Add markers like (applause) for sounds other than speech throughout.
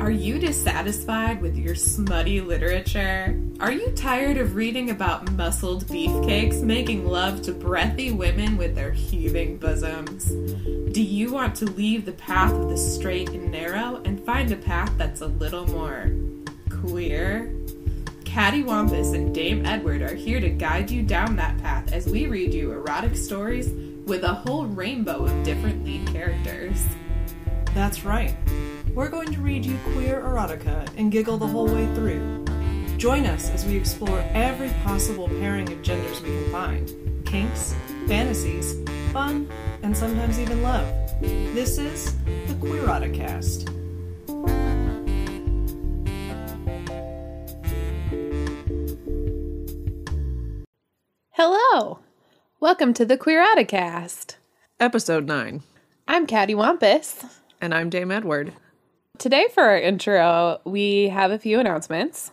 Are you dissatisfied with your smutty literature? Are you tired of reading about muscled beefcakes making love to breathy women with their heaving bosoms? Do you want to leave the path of the straight and narrow and find a path that's a little more queer? Caddy Wampus and Dame Edward are here to guide you down that path as we read you erotic stories with a whole rainbow of different lead characters. That's right. We're going to read you queer erotica and giggle the whole way through. Join us as we explore every possible pairing of genders we can find kinks, fantasies, fun, and sometimes even love. This is the Queeroticast. Hello! Welcome to the Queeroticast. Episode 9. I'm Caddy Wampus. And I'm Dame Edward. Today, for our intro, we have a few announcements.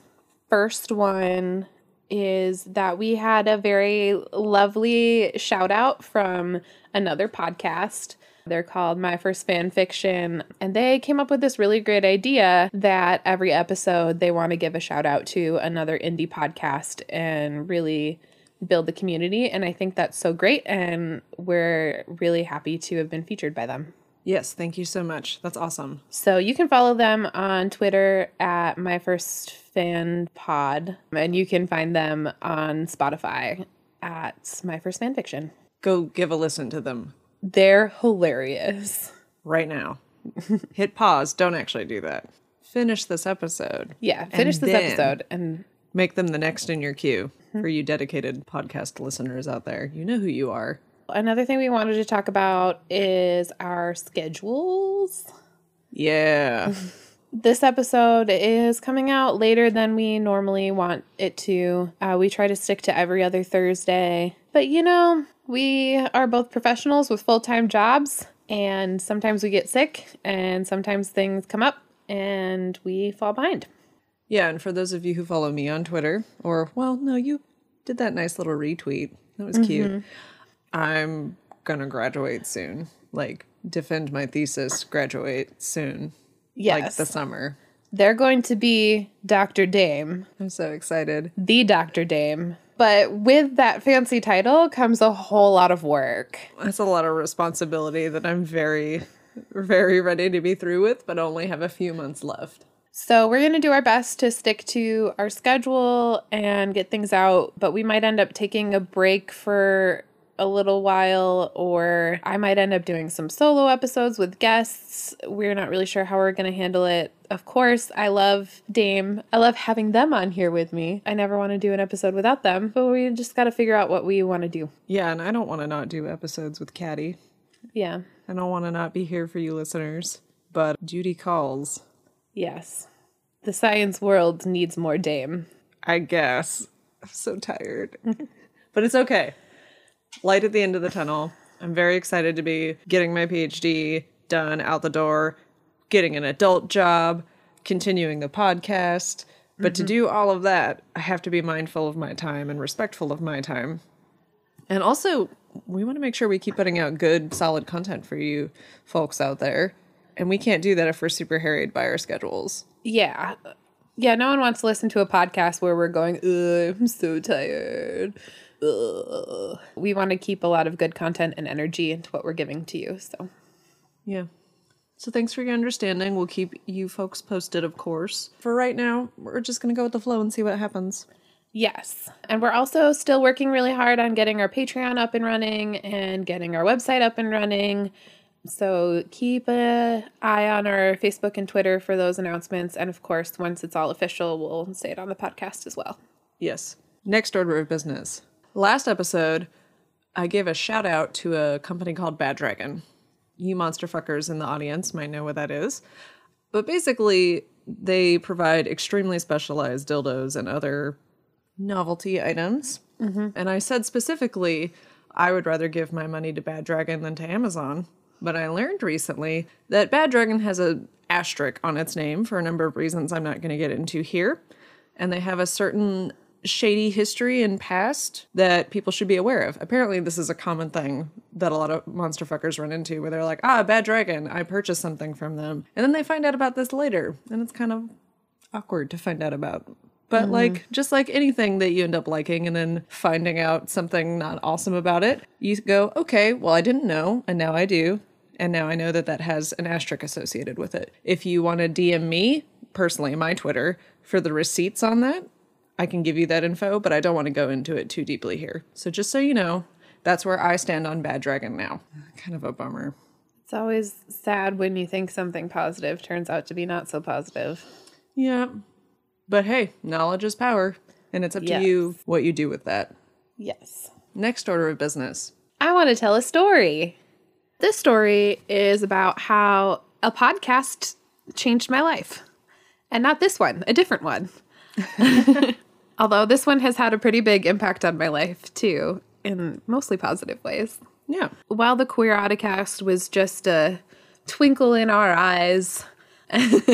First one is that we had a very lovely shout out from another podcast. They're called My First Fan Fiction, and they came up with this really great idea that every episode they want to give a shout out to another indie podcast and really build the community. And I think that's so great, and we're really happy to have been featured by them. Yes, thank you so much. That's awesome. So you can follow them on Twitter at my first fan pod, and you can find them on Spotify at my first fan fiction. Go give a listen to them They're hilarious. right now. (laughs) Hit pause. Don't actually do that. Finish this episode. Yeah, finish this episode and Make them the next in your queue mm-hmm. for you dedicated podcast listeners out there. You know who you are. Another thing we wanted to talk about is our schedules. Yeah. (laughs) This episode is coming out later than we normally want it to. Uh, we try to stick to every other Thursday. But you know, we are both professionals with full time jobs, and sometimes we get sick, and sometimes things come up, and we fall behind. Yeah, and for those of you who follow me on Twitter, or, well, no, you did that nice little retweet. That was cute. I'm gonna graduate soon. Like, defend my thesis, graduate soon. Yes. Like the summer. They're going to be Dr. Dame, I'm so excited. the Dr. Dame. But with that fancy title comes a whole lot of work. That's a lot of responsibility that I'm very, very ready to be through with, but only have a few months left. So we're going to do our best to stick to our schedule and get things out, but we might end up taking a break for a little while or I might end up doing some solo episodes with guests. We're not really sure how we're going to handle it. Of course, I love Dame. I love having them on here with me. I never want to do an episode without them, but we just got to figure out what we want to do. Yeah, and I don't want to not do episodes with Caddy. Yeah. I don't want to not be here for you listeners, but duty calls. Yes. The science world needs more Dame. I guess. I'm so tired. (laughs) but it's okay. Light at the end of the tunnel. I'm very excited to be getting my PhD done out the door, getting an adult job, continuing the podcast. But to mm-hmm. do all of that, I have to be mindful of my time and respectful of my time. And also, we want to make sure we keep putting out good, solid content for you folks out there. And we can't do that if we're super harried by our schedules. Yeah. Yeah, no one wants to listen to a podcast where we're going, I'm so tired. Ugh. We want to keep a lot of good content and energy into what we're giving to you. So, Yeah. So thanks for your understanding. We'll keep you folks posted, of course. For right now, we're just going to go with the flow and see what happens. yes. And we're also still working really hard on getting our Patreon up and running and getting our website up and running. So, keep an eye on our Facebook and Twitter for those announcements. And of course, once it's all official, we'll say it on the podcast as well. Yes. Next order of business. Last episode, I gave a shout out to a company called Bad Dragon. You monster fuckers in the audience might know what that is. But basically, they provide extremely specialized dildos and other novelty items. Mm-hmm. And I said specifically, I would rather give my money to Bad Dragon than to Amazon. But I learned recently that Bad Dragon has a asterisk on its name for a number of reasons I'm not going to get into here. And they have a certain shady history and past that people should be aware of. Apparently, this is a common thing that a lot of monster fuckers run into where they're like, ah, bad dragon, I purchased something from them. And then they find out about this later. And it's kind of awkward to find out about. But like just like anything that you end up liking and then finding out something not awesome about it, you go, okay, well I didn't know and now I do. And now I know that that has an asterisk associated with it. If you want to DM me personally, my Twitter, for the receipts on that, I can give you that info, but I don't want to go into it too deeply here. So just so you know, that's where I stand on Bad Dragon now. Kind of a bummer. It's always sad when you think something positive turns out to be not so positive. Yeah. But hey, knowledge is power, and it's up Yes. to you what you do with that. Yes. Next order of business. I want to tell a story. This story is about how a podcast changed my life. And not this one, a different one. (laughs) Although this one has had a pretty big impact on my life too, in mostly positive ways. Yeah. While the Queeroticast was just a twinkle in our eyes (laughs)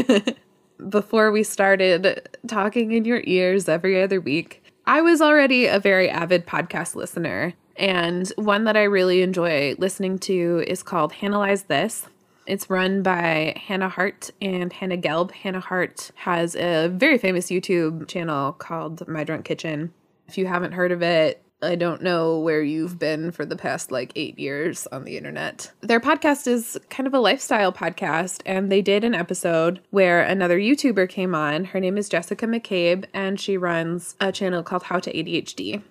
before we started talking in your ears every other week, I was already a very avid podcast listener. And one that I really enjoy listening to is called Analyze This. It's run by Hannah Hart and Hannah Gelb. Hannah Hart has a very famous YouTube channel called My Drunk Kitchen. If you haven't heard of it, I don't know where you've been for the past like eight years on the internet. Their podcast is kind of a lifestyle podcast, and they did an episode where another YouTuber came on. Her name is Jessica McCabe, and she runs a channel called How to ADHD.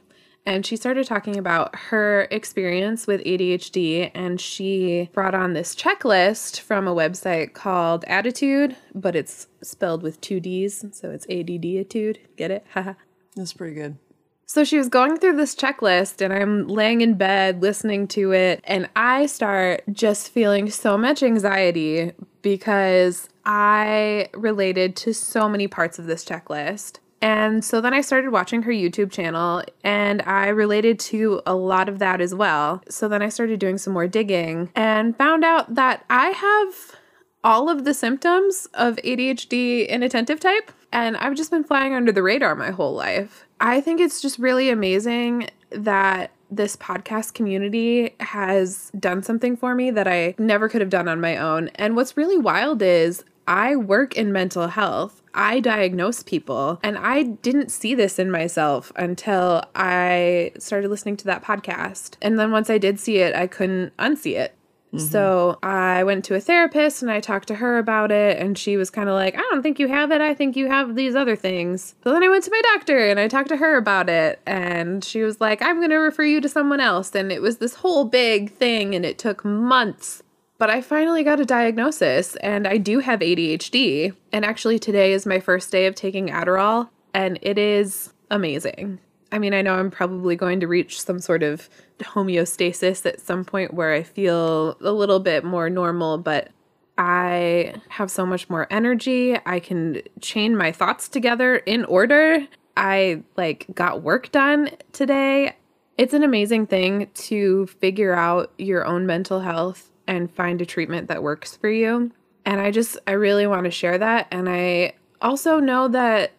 And she started talking about her experience with ADHD, and she brought on this checklist from a website called Attitude, but it's spelled with two D's, so it's ADD-itude. Get it? (laughs) Haha. That's pretty good. So she was going through this checklist, and I'm laying in bed listening to it, and I start just feeling so much anxiety because I related to so many parts of this checklist. And so then I started watching her YouTube channel and I related to a lot of that as well. So then I started doing some more digging and found out that I have all of the symptoms of ADHD inattentive type, and I've just been flying under the radar my whole life. I think it's just really amazing that this podcast community has done something for me that I never could have done on my own. And what's really wild is I work in mental health. I diagnose people, and I didn't see this in myself until I started listening to that podcast. And then once I did see it, I couldn't unsee it. Mm-hmm. So I went to a therapist and I talked to her about it, and she was kind of like, I don't think you have it. I think you have these other things. So then I went to my doctor and I talked to her about it, and she was like, I'm going to refer you to someone else. And it was this whole big thing, and it took months. But I finally got a diagnosis, and I do have ADHD. And actually, today is my first day of taking Adderall, and it is amazing. I mean, I know I'm probably going to reach some sort of homeostasis at some point where I feel a little bit more normal, but I have so much more energy. I can chain my thoughts together in order. I like got work done today. It's an amazing thing to figure out your own mental health and find a treatment that works for you. And I just I really want to share that and I also know that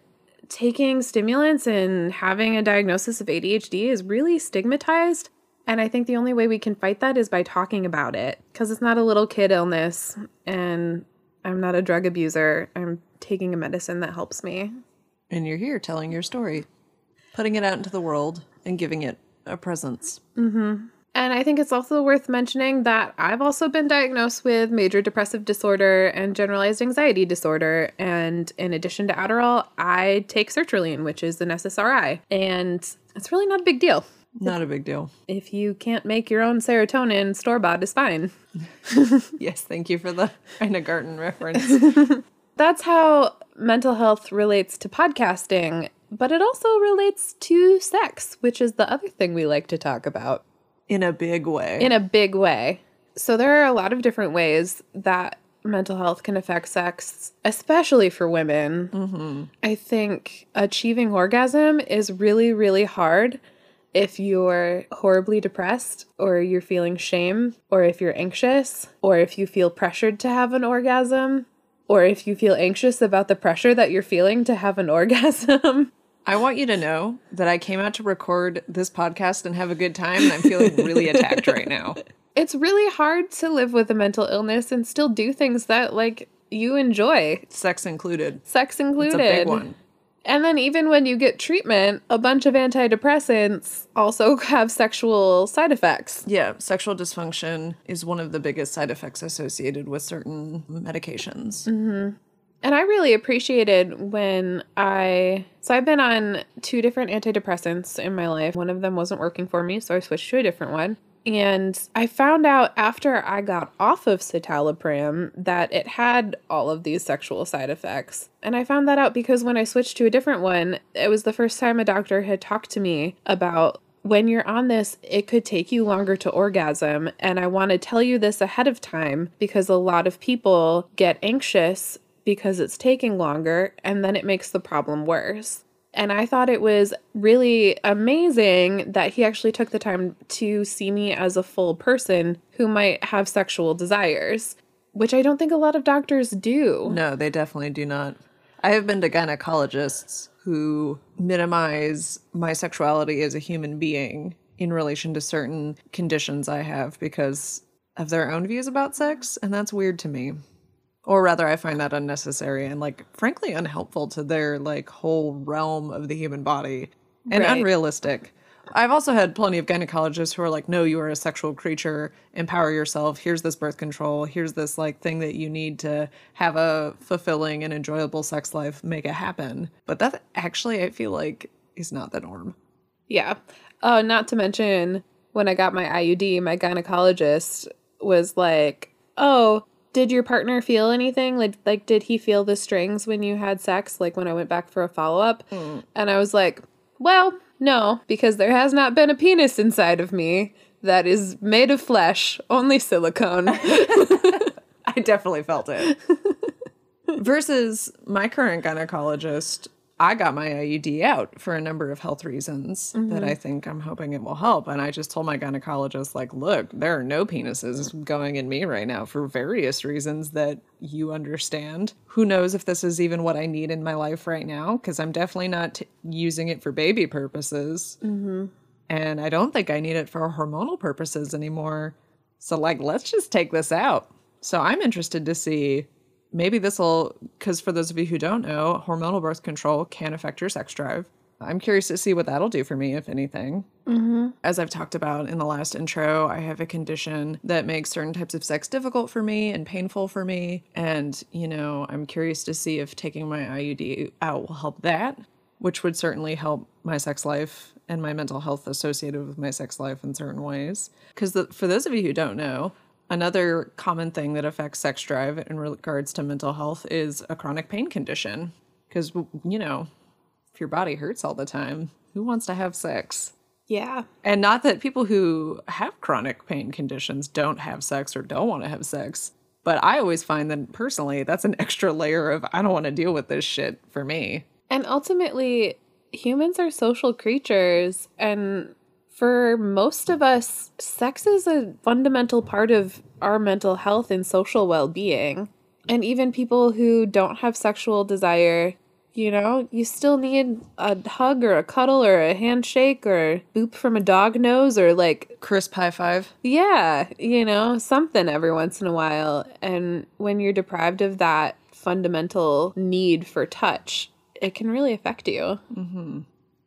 taking stimulants and having a diagnosis of ADHD is really stigmatized. And I think the only way we can fight that is by talking about it because it's not a little kid illness and I'm not a drug abuser. I'm taking a medicine that helps me. And you're here telling your story, putting it out into the world and giving it a presence. Mm-hmm. And I think it's also worth mentioning that I've also been diagnosed with major depressive disorder and generalized anxiety disorder. And in addition to Adderall, I take sertraline, which is an SSRI. And it's really not a big deal. Not a big deal. If you can't make your own serotonin, store bought is fine. (laughs) Yes, thank you for the Ina Garten reference. (laughs) That's how mental health relates to podcasting, but it also relates to sex, which is the other thing we like to talk about In a big way. in a big way. So there are a lot of different ways that mental health can affect sex, especially for women. Mm-hmm. I think achieving orgasm is really, really hard if you're horribly depressed or you're feeling shame or if you're anxious or if you feel pressured to have an orgasm or if you feel anxious about the pressure that you're feeling to have an (laughs) orgasm. I want you to know that I came out to record this podcast and have a good time, and I'm feeling really attacked right now. (laughs) It's really hard to live with a mental illness and still do things that like you enjoy, Sex included. sex It's included. a big one. And then even when you get treatment, a bunch of antidepressants also (laughs) have sexual side effects. Yeah, sexual dysfunction is one of the biggest side effects associated with certain medications. Mm-hmm. And I really appreciated when I so I've been on two different antidepressants in my life. One of them wasn't working for me, so I switched to a different one. And I found out after I got off of citalopram that it had all of these sexual side effects. And I found that out because when I switched to a different one, it was the first time a doctor had talked to me about when you're on this, it could take you longer to orgasm. And I want to tell you this ahead of time because a lot of people get anxious because it's taking longer and then it makes the problem worse. And I thought it was really amazing that he actually took the time to see me as a full person who might have sexual desires, which I don't think a lot of doctors do. No, they definitely do not. I have been to gynecologists who minimize my sexuality as a human being in relation to certain conditions I have because of their own views about sex, and that's weird to me. Or rather, I find that unnecessary and, like, frankly, unhelpful to their, like, whole realm of the human body and Right. unrealistic. I've also had plenty of gynecologists who are like, no, you are a sexual creature. Empower yourself. Here's this birth control. Here's this like thing that you need to have a fulfilling and enjoyable sex life. Make it happen. But that actually, I feel like, is not the norm. Yeah. Oh, not to mention when I got my IUD, my gynecologist was like, "Oh, did your partner feel anything? Like like did he feel the strings when you had sex like when I went back for a follow-up?" Mm. And I was like, "Well, no, because there has not been a penis inside of me that is made of flesh, only silicone." (laughs) I definitely felt it. (laughs) Versus my current gynecologist, I got my IUD out for a number of health reasons that I mm-hmm. think I'm hoping it will help. And I just told my gynecologist, like, look, there are no penises going in me right now for various reasons that you understand. Who knows if this is even what I need in my life right now? Because I'm definitely not t- using it for baby purposes. Mm-hmm. And I don't think I need it for hormonal purposes anymore. So, like, let's just take this out. So, I'm interested to see maybe this will, because for those of you who don't know, hormonal birth control can affect your sex drive. I'm curious to see what that'll do for me, if anything. Mm-hmm. As I've talked about in the last intro, I have a condition that makes certain types of sex difficult for me and painful for me. And, you know, I'm curious to see if taking my IUD out will help that, which would certainly help my sex life and my mental health associated with my sex life in certain ways. Because for those of you who don't know, another common thing that affects sex drive in regards to mental health is a chronic pain condition. Because, you know, if your body hurts all the time, who wants to have sex? yeah. And not that people who have chronic pain conditions don't have sex or don't want to have sex, but I always find that personally, that's an extra layer of I don't want to deal with this shit for me. And ultimately, humans are social creatures. And for most of us, sex is a fundamental part of our mental health and social well being. And even people who don't have sexual desire, you know, you still need a hug or a cuddle or a handshake or boop from a dog nose or like Crisp high five. yeah, you know, something every once in a while. And when you're deprived of that fundamental need for touch, it can really affect you. Mm-hmm.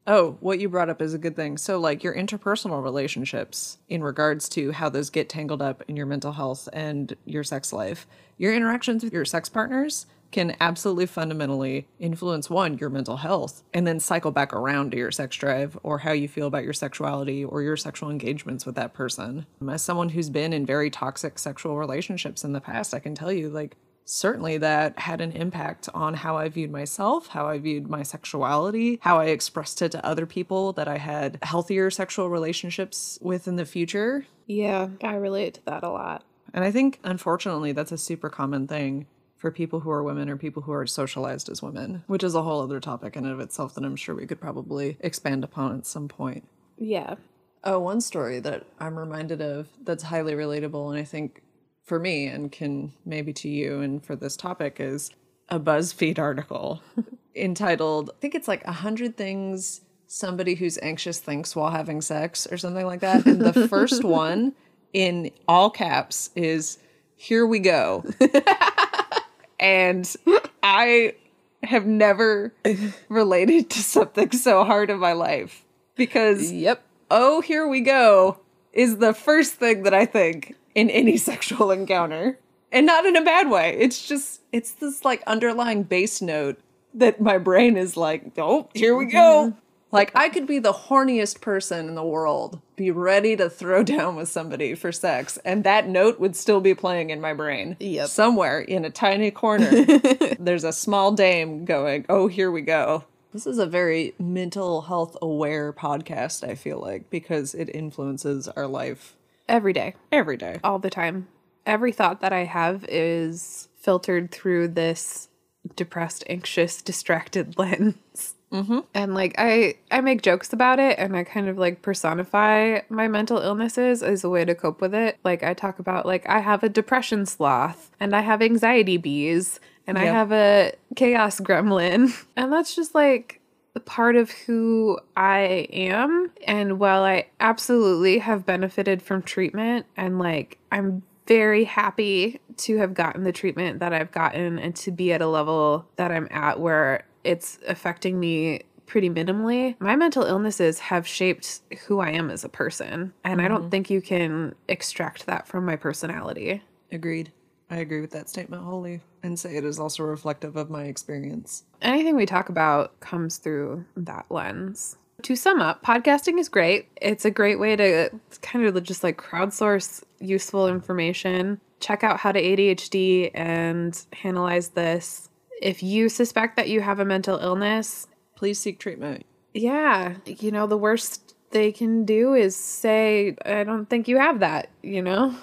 Oh, what you brought up is a good thing. So, like your interpersonal relationships in regards to how those get tangled up in your mental health and your sex life, your interactions with your sex partners can absolutely fundamentally influence one, your mental health, and then cycle back around to your sex drive or how you feel about your sexuality or your sexual engagements with that person. As someone who's been in very toxic sexual relationships in the past, I can tell you, like, certainly that had an impact on how I viewed myself, how I viewed my sexuality, how I expressed it to other people that I had healthier sexual relationships with in the future. Yeah, I relate to that a lot. And I think, unfortunately, that's a super common thing for people who are women or people who are socialized as women, which is a whole other topic in and of itself that I'm sure we could probably expand upon at some point. Yeah. Oh, one story that I'm reminded of that's highly relatable, and I think for me and can maybe to you and for this topic is a BuzzFeed article. (laughs) entitled, I think it's like a hundred things somebody who's anxious thinks while having sex or something like that. And the (laughs) first one in all caps is here we go. (laughs) and I have never related to something so hard in my life because Yep. oh, here we go is the first thing that I think in any (laughs) sexual encounter. And not in a bad way. It's just, it's this like underlying bass note that my brain is like, oh, here we go. Mm-hmm. Like, I could be the horniest person in the world, be ready to throw (laughs) down with somebody for sex, and that note would still be playing in my brain. Yep. Somewhere in a tiny corner, (laughs) there's a small dame going, oh, here we go. This is a very mental health aware podcast, I feel like, because it influences our life Every day. every day. all the time. Every thought that I have is filtered through this depressed, anxious, distracted (laughs) lens. Mm-hmm. And like I, I make jokes about it, and I kind of like personify my mental illnesses as a way to cope with it. Like I talk about like I have a depression sloth, and I have anxiety bees, and I have a chaos gremlin, (laughs) and that's just like part of who I am. And while I absolutely have benefited from treatment and like I'm very happy to have gotten the treatment that I've gotten and to be at a level that I'm at where it's affecting me pretty minimally. My mental illnesses have shaped who I am as a person. And I don't mm-hmm. think you can extract that from my personality. Agreed. I agree with that statement wholly and say it is also reflective of my experience. anything we talk about comes through that lens. To sum up, podcasting is great. It's a great way to kind of just like crowdsource useful information. Check out how to ADHD and analyze this. If you suspect that you have a mental illness, Please seek treatment. yeah, you know, the worst they can do is say, I don't think you have that, you know?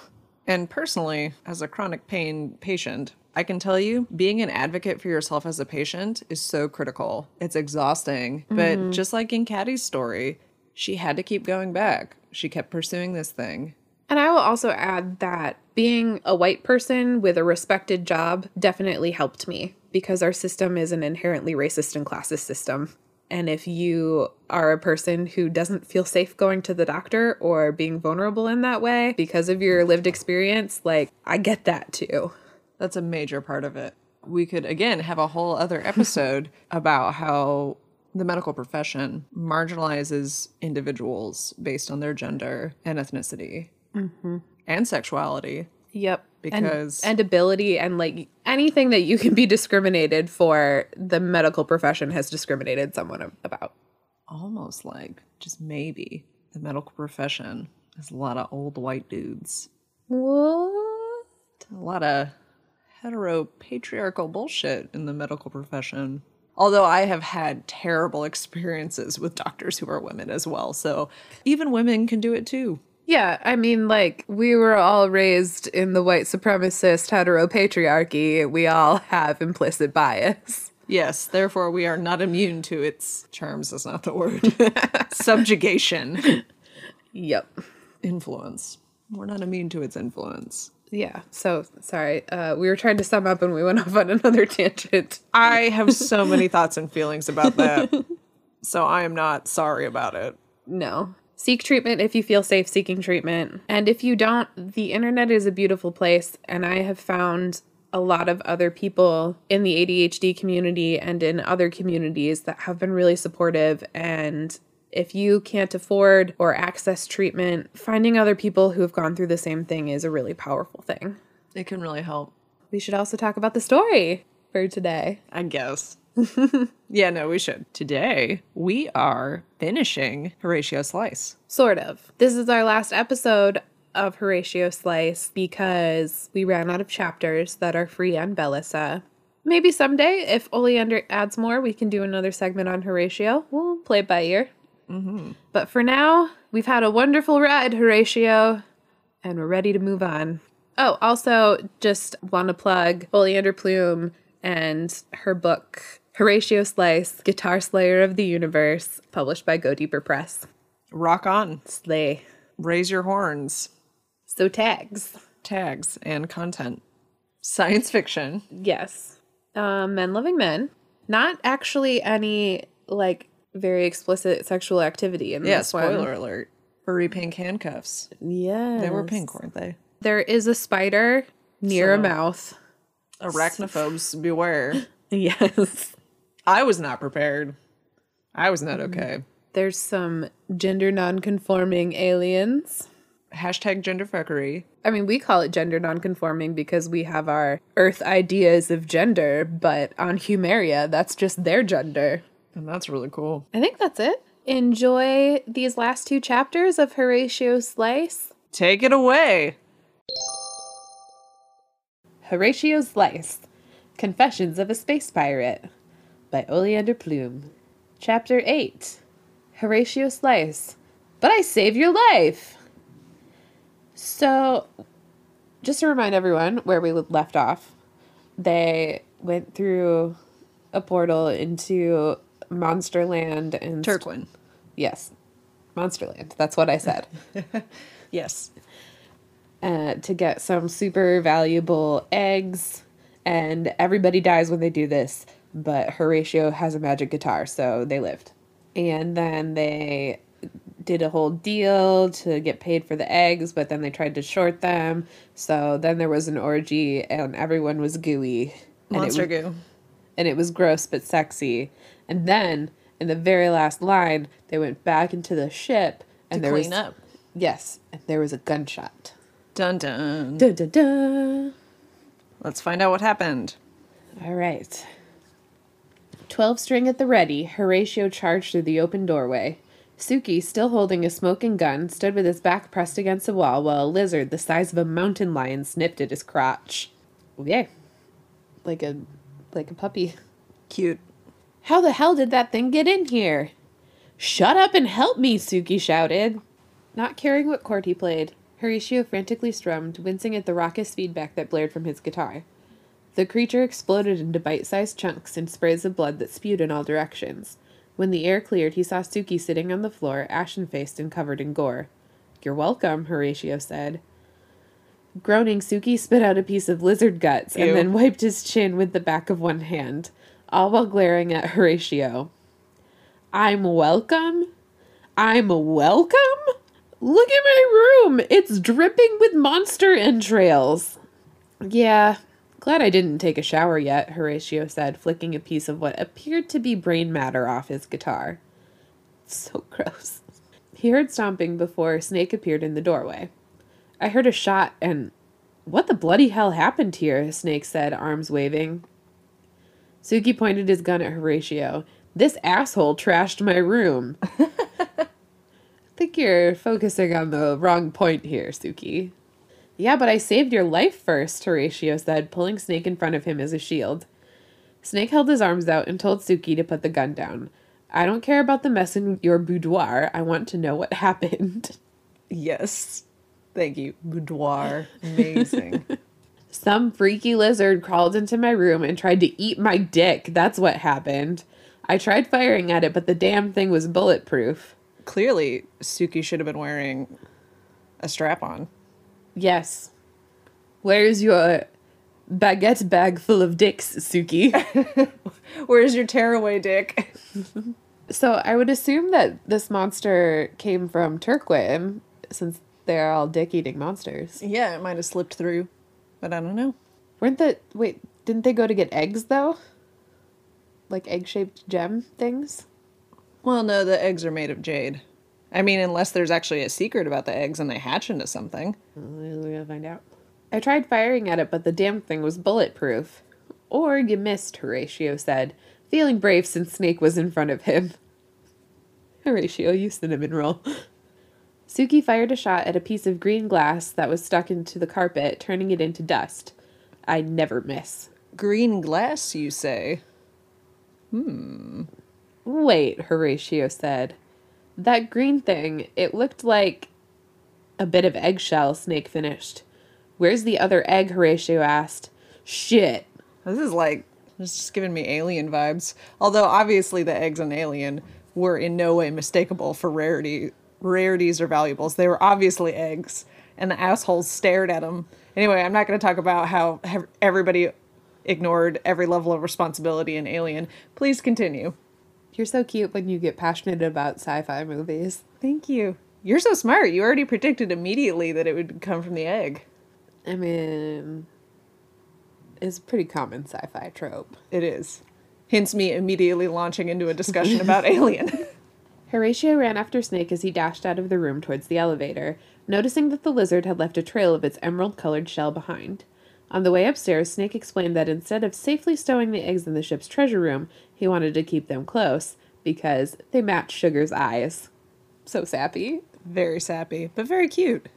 And personally, as a chronic pain patient, I can tell you being an advocate for yourself as a patient is so critical. It's exhausting. But mm-hmm. just like in Caddy's story, she had to keep going back. She kept pursuing this thing. And I will also add that being a white person with a respected job definitely helped me because our system is an inherently racist and classist system. And if you are a person who doesn't feel safe going to the doctor or being vulnerable in that way because of your lived experience, like, I get that too. That's a major part of it. We could, again, have a whole other (laughs) episode about how the medical profession marginalizes individuals based on their gender and ethnicity mm-hmm. and sexuality. Yep. Because- and, ability and like anything that you can be discriminated for, the medical profession has discriminated someone about. Almost like, just maybe, the medical profession is a lot of old white dudes. What? A lot of hetero patriarchal bullshit in the medical profession. Although I have had terrible (laughs) experiences with doctors who are women as well. So even women can do it too. Yeah, I mean, like, we were all raised in the white supremacist heteropatriarchy. We all (laughs) have implicit bias. Yes, therefore we are not immune to its charms, is not the word. (laughs) Subjugation. Yep. Influence. We're not immune to its influence. Yeah, so sorry. Uh, we were trying to sum up and we went (laughs) off on another tangent. I have so many thoughts and feelings about that. So I am not sorry about it. No. Seek treatment if you feel safe seeking treatment. And if you don't, the internet is a beautiful place. And I have found a lot of other people in the ADHD community and in other communities that have been really supportive. And if you can't afford or access treatment, finding other people who have gone through the same thing is a really powerful thing. It can really help, We should also talk about the story for today. I guess. (laughs) yeah, no, we should. Today, we are finishing Horatio Slice. Sort of. This is our last episode of Horatio Slice because we ran out of chapters that are free on Bellesa. Maybe someday, if Oleander adds more, we can do another segment on Horatio. We'll play it by ear. Mm-hmm. But for now, we've had a wonderful ride, Horatio, and we're ready to move on. Oh, also, just want to plug Oleander Plume and her book, Horatio Slice, Guitar Slayer of the Universe, published by Go Deeper Press. Rock on. Slay. Raise your horns. So tags. Tags and content. Science fiction. Yes. Um, men loving men. Not actually any like very explicit sexual activity in Yeah, this one. spoiler alert. Furry pink handcuffs. Yeah. They were pink, weren't they? There is a spider near a mouth. Arachnophobes, beware. (laughs) Yes. I was not prepared. I was not okay. Mm. There's some gender nonconforming aliens. Hashtag genderfuckery. I mean, we call it gender nonconforming because we have our Earth ideas of gender, but on Humeria, that's just their gender. And that's really cool. I think that's it. Enjoy these last two chapters of Horatio Slice. Take it away. Horatio Slice Confessions of a Space Pirate by Oleander Plume. Chapter 8 Horatio Slice But I saved your life! So, just to remind everyone where we left off, they went through a portal into Monsterland and. Turquin. Yes. Monsterland. That's what I said. (laughs) Yes. uh, to get some super valuable eggs, and everybody dies when they do this. But Horatio has a magic guitar, so they lived. And then they did a whole deal to get paid for the eggs, but then they tried to short them. So then there was an orgy, and everyone was gooey. And it Monster was- goo. and it was gross but sexy. And then in the very last line, they went back into the ship and To there clean was up. yes, and there was a gunshot. Dun dun. Dun, dun, dun. Let's find out what happened. All right. Twelve string at the ready, Horatio charged through the open doorway. Suki, still holding a smoking gun, stood with his back pressed against the wall while a lizard the size of a mountain lion snipped at his crotch. Yeah. Like a like a puppy. Cute. How the hell did that thing get in here? Shut up and help me, Suki shouted. Not caring what chord he played, Horatio frantically strummed, wincing at the raucous feedback that blared from his guitar. The creature exploded into bite sized chunks and sprays of blood that spewed in all directions. When the air cleared, he saw Suki sitting on the floor, ashen faced and covered in gore. You're welcome, Horatio said. Groaning, Suki spit out a piece of lizard guts Ew. and then wiped his chin with the back of one hand, all while glaring at Horatio. I'm welcome? I'm welcome? Look at my room! It's dripping with monster entrails! Yeah, glad I didn't take a shower yet, Horatio said, flicking a piece of what appeared to be brain matter off his guitar. So (laughs) gross. He heard stomping before Snake appeared in the doorway. I heard a shot and. What the bloody hell happened here? Snake said, arms waving. Suki pointed his gun at Horatio. This asshole trashed my room. (laughs) I think you're focusing on the wrong point here, Suki. Yeah, but I saved your life first, Horatio said, pulling Snake in front of him as a shield. Snake held his arms out and told Suki to put the gun down. I don't care about the mess in your boudoir. I want to know what (laughs) happened. Yes. Thank you. Boudoir. Amazing. (laughs) Some freaky lizard crawled into my room and tried to eat my dick. That's what happened. I tried firing at it, but the damn thing was bulletproof. Clearly, Suki should have been wearing a strap on. Yes. Where's your baguette bag full of dicks, Suki? (laughs) Where's your tearaway dick? (laughs) so I would assume that this monster came from Turquin, since they're all dick eating monsters. Yeah, it might have slipped through, but I don't know. Weren't the wait, didn't they go to get eggs though? Like egg shaped gem things? Well, no, the eggs are made of jade. I mean, unless there's actually a secret about the eggs and they hatch into something. We're gonna find out. I tried firing at it, but the damn thing was bulletproof. Or you missed, Horatio said, feeling brave since Snake was in front of him. (laughs) Horatio, you cinnamon roll. Suki fired a shot at a piece of green glass that was stuck into the carpet, turning it into dust. I never miss. Green glass, you say? Hmm. Wait, Horatio said. That green thing, it looked like a bit of eggshell, Snake finished. Where's the other egg? Horatio asked. Shit. This is like, it's just giving me alien vibes. Although, obviously, the eggs in Alien were in no way mistakable for rarity, rarities or valuables. They were obviously eggs, and the assholes stared at them. Anyway, I'm not going to talk about how everybody ignored every level of responsibility in Alien. Please continue. You're so cute when you get passionate about sci-fi movies. Thank you. You're so smart. You already predicted immediately that it would come from the egg. I mean, it's a pretty common sci-fi trope. It is. Hence me immediately launching into a discussion about (laughs) Alien. Horatio ran after Snake as he dashed out of the room towards the elevator, noticing that the lizard had left a trail of its emerald colored shell behind. On the way upstairs, Snake explained that instead of safely stowing the eggs in the ship's treasure room, he wanted to keep them close because they matched Sugar's eyes. So sappy. very sappy, but very cute.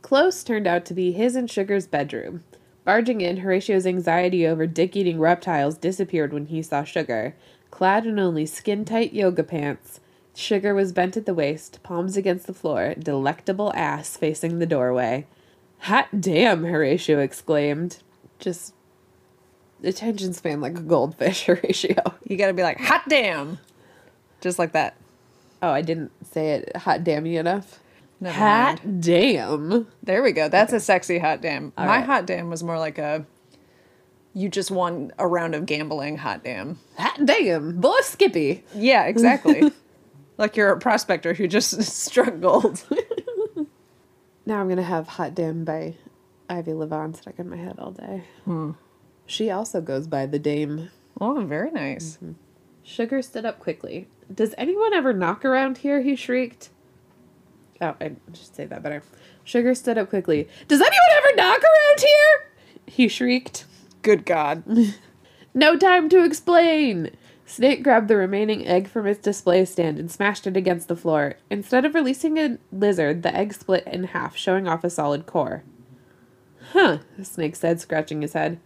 Close turned out to be his and Sugar's bedroom. Barging in, Horatio's anxiety over dick eating reptiles disappeared when he saw Sugar. Clad in only skin tight yoga pants, Sugar was bent at the waist, palms against the floor, delectable ass facing the doorway. Hot damn, Horatio exclaimed. Just attention span like a goldfish, (laughs) Horatio. You gotta be like, hot damn! Just like that. Oh, I didn't say it hot damn you enough. Never hot damn. There we go. That's a sexy hot damn. My right. hot damn was more like a you just won a round of gambling hot damn. Hot damn. Boy Skippy. Yeah, exactly. (laughs) like you're a prospector who just (laughs) struck gold. Now I'm gonna have "Hot Damn" by Ivy Levan stuck in my head all day. Hmm. She also goes by the Dame. oh, very nice. Mm-hmm. Sugar stood up quickly. Does anyone ever knock around here? He shrieked. Oh, I should say that better. Sugar stood up quickly. Does anyone ever knock around here? He shrieked. Good God. (laughs) No time to explain! Snake grabbed the remaining egg from its display stand and smashed it against the floor. Instead of releasing a lizard, the egg split in half, showing off a solid core. Huh, Snake said, scratching his head.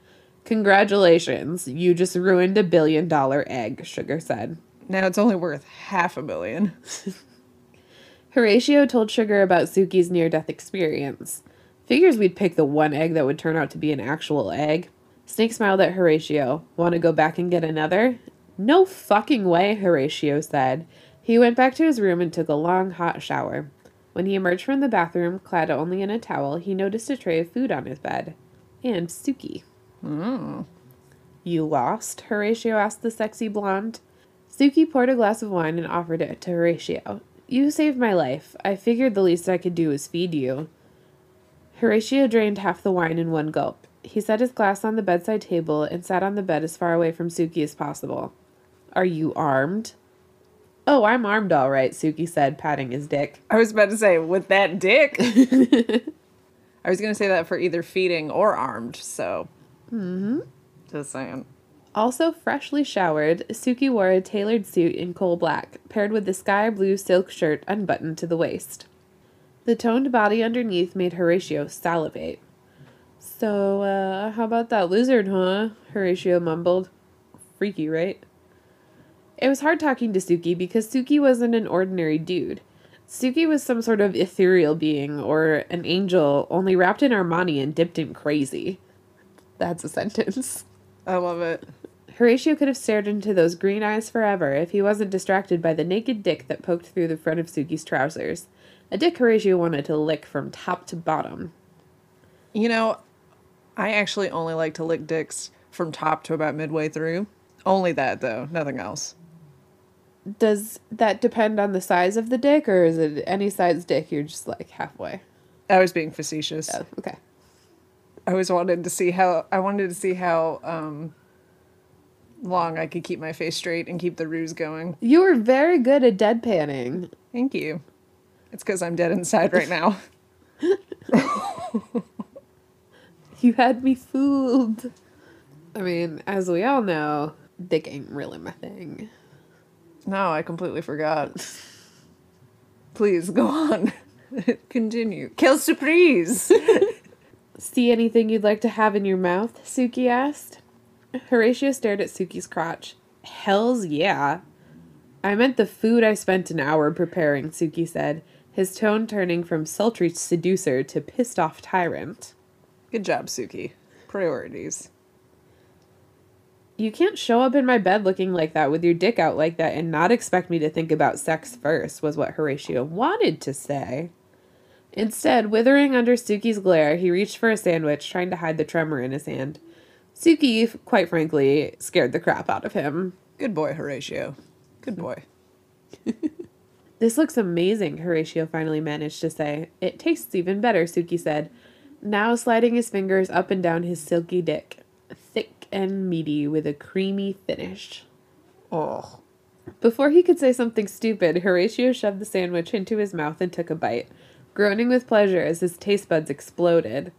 Congratulations, you just ruined a billion dollar egg, Sugar said. Now it's only worth half a billion. (laughs) Horatio told Sugar about Suki's near death experience. Figures we'd pick the one egg that would turn out to be an actual egg. Snake smiled at Horatio. Want to go back and get another? No fucking way, Horatio said. He went back to his room and took a long, hot shower. When he emerged from the bathroom, clad only in a towel, he noticed a tray of food on his bed. And Suki. Hmm. You lost? Horatio asked the sexy blonde. Suki poured a glass of wine and offered it to Horatio. You saved my life. I figured the least I could do was feed you. Horatio drained half the wine in one gulp. He set his glass on the bedside table and sat on the bed as far away from Suki as possible. Are you armed? Oh, I'm armed all right, Suki said, patting his dick. I was about to say, with that dick. (laughs) I was going to say that for either feeding or armed, so. Mm-hmm. Just saying. Also freshly showered, Suki wore a tailored suit in coal black, paired with a sky blue silk shirt unbuttoned to the waist. The toned body underneath made Horatio salivate. So, uh, how about that lizard, huh? Horatio mumbled. Freaky, right? It was hard talking to Suki because Suki wasn't an ordinary dude. Suki was some sort of ethereal being or an angel, only wrapped in Armani and dipped in crazy. That's a sentence. I love it. Horatio could have stared into those green eyes forever if he wasn't distracted by the naked dick that poked through the front of Suki's trousers. A dick Horatio wanted to lick from top to bottom. You know, I actually only like to lick dicks from top to about midway through. Only that, though. Nothing else. Does that depend on the size of the dick, or is it any size dick you're just like halfway? I was being facetious. Oh, okay. I always wanted to see how I wanted to see how um, long I could keep my face straight and keep the ruse going. You were very good at deadpanning. Thank you. It's because I'm dead inside right now. (laughs) You had me fooled. I mean, as we all know, dick ain't really my thing. No, I completely forgot. Please go on. (laughs) Continue. Kill surprise. (laughs) See anything you'd like to have in your mouth? Suki asked. Horatio stared at Suki's crotch. Hells yeah. I meant the food I spent an hour preparing, Suki said, his tone turning from sultry seducer to pissed off tyrant. Good job, Suki. Priorities. You can't show up in my bed looking like that with your dick out like that and not expect me to think about sex first, was what Horatio wanted to say. Instead, withering under Suki's glare, he reached for a sandwich, trying to hide the tremor in his hand. Suki, quite frankly, scared the crap out of him. Good boy, Horatio. Good boy. (laughs) This looks amazing, Horatio finally managed to say. It tastes even better, Suki said, now sliding his fingers up and down his silky dick, and meaty with a creamy finish. Oh. Before he could say something stupid, Horatio shoved the sandwich into his mouth and took a bite, groaning with pleasure as his taste buds exploded.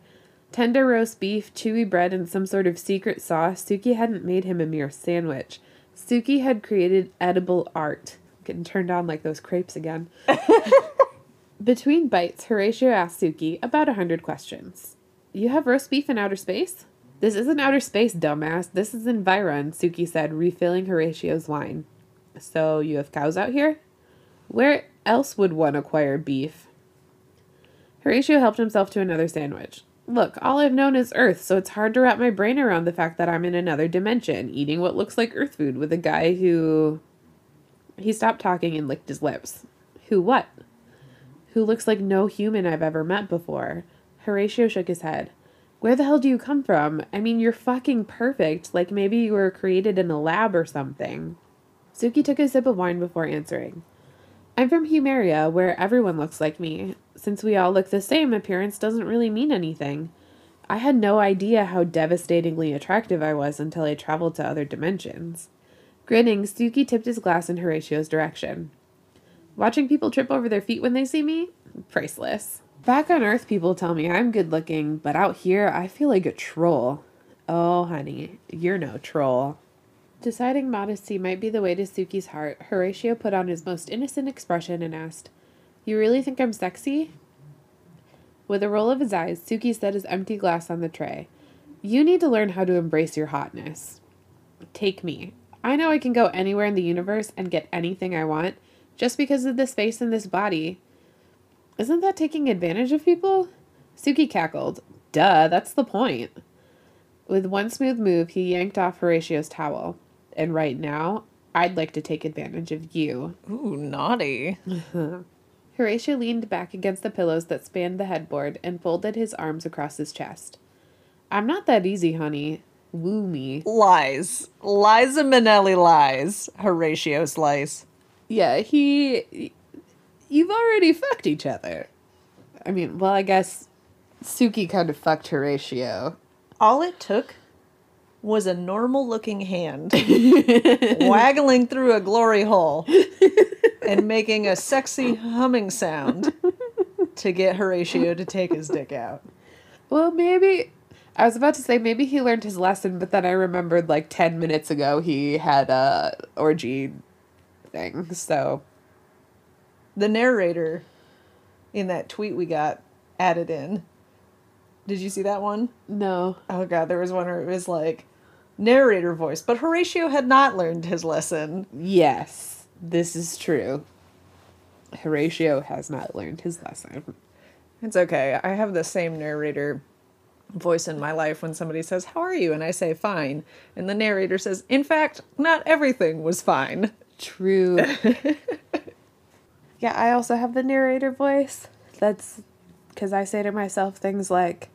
Tender roast beef, chewy bread, and some sort of secret sauce, Suki hadn't made him a mere sandwich. Suki had created edible art. Getting turned on like those crepes again. (laughs) Between bites, Horatio asked Suki about a hundred questions. You have roast beef in outer space? This isn't outer space, dumbass. This is Environ, Suki said, refilling Horatio's wine. So you have cows out here? Where else would one acquire beef? Horatio helped himself to another sandwich. Look, all I've known is Earth, so it's hard to wrap my brain around the fact that I'm in another dimension, eating what looks like Earth food with a guy who. He stopped talking and licked his lips. Who what? Who looks like no human I've ever met before. Horatio shook his head. Where the hell do you come from? I mean, you're fucking perfect, like maybe you were created in a lab or something. Suki took a sip of wine before answering. I'm from Humeria, where everyone looks like me. Since we all look the same, appearance doesn't really mean anything. I had no idea how devastatingly attractive I was until I traveled to other dimensions. Grinning, Suki tipped his glass in Horatio's direction. Watching people trip over their feet when they see me? Priceless. Back on Earth, people tell me I'm good looking, but out here, I feel like a troll. Oh, honey, you're no troll. Deciding modesty might be the way to Suki's heart, Horatio put on his most innocent expression and asked, You really think I'm sexy? With a roll of his eyes, Suki set his empty glass on the tray. You need to learn how to embrace your hotness. Take me. I know I can go anywhere in the universe and get anything I want just because of this face and this body. Isn't that taking advantage of people? Suki cackled. Duh, that's the point. With one smooth move, he yanked off Horatio's towel. And right now, I'd like to take advantage of you. Ooh, naughty. (laughs) Horatio leaned back against the pillows that spanned the headboard and folded his arms across his chest. I'm not that easy, honey. Woo me. Lies. Liza Minnelli lies. Horatio Slice. Yeah, he. You've already fucked each other. I mean, well, I guess Suki kind of fucked Horatio. All it took was a normal looking hand (laughs) waggling through a glory hole and making a sexy humming sound to get Horatio to take his dick out. Well, maybe. I was about to say maybe he learned his lesson, but then I remembered like 10 minutes ago he had a orgy thing. So, The narrator in that tweet we got added in. Did you see that one? no. Oh god, there was one where it was like narrator voice, but Horatio had not learned his lesson. Yes, this is true. Horatio has not learned his lesson. It's okay. I have the same narrator voice in my life when somebody says, How are you? And I say, Fine. And the narrator says, In fact, not everything was fine. True. (laughs) yeah, I also have the narrator voice. That's because I say to myself things like,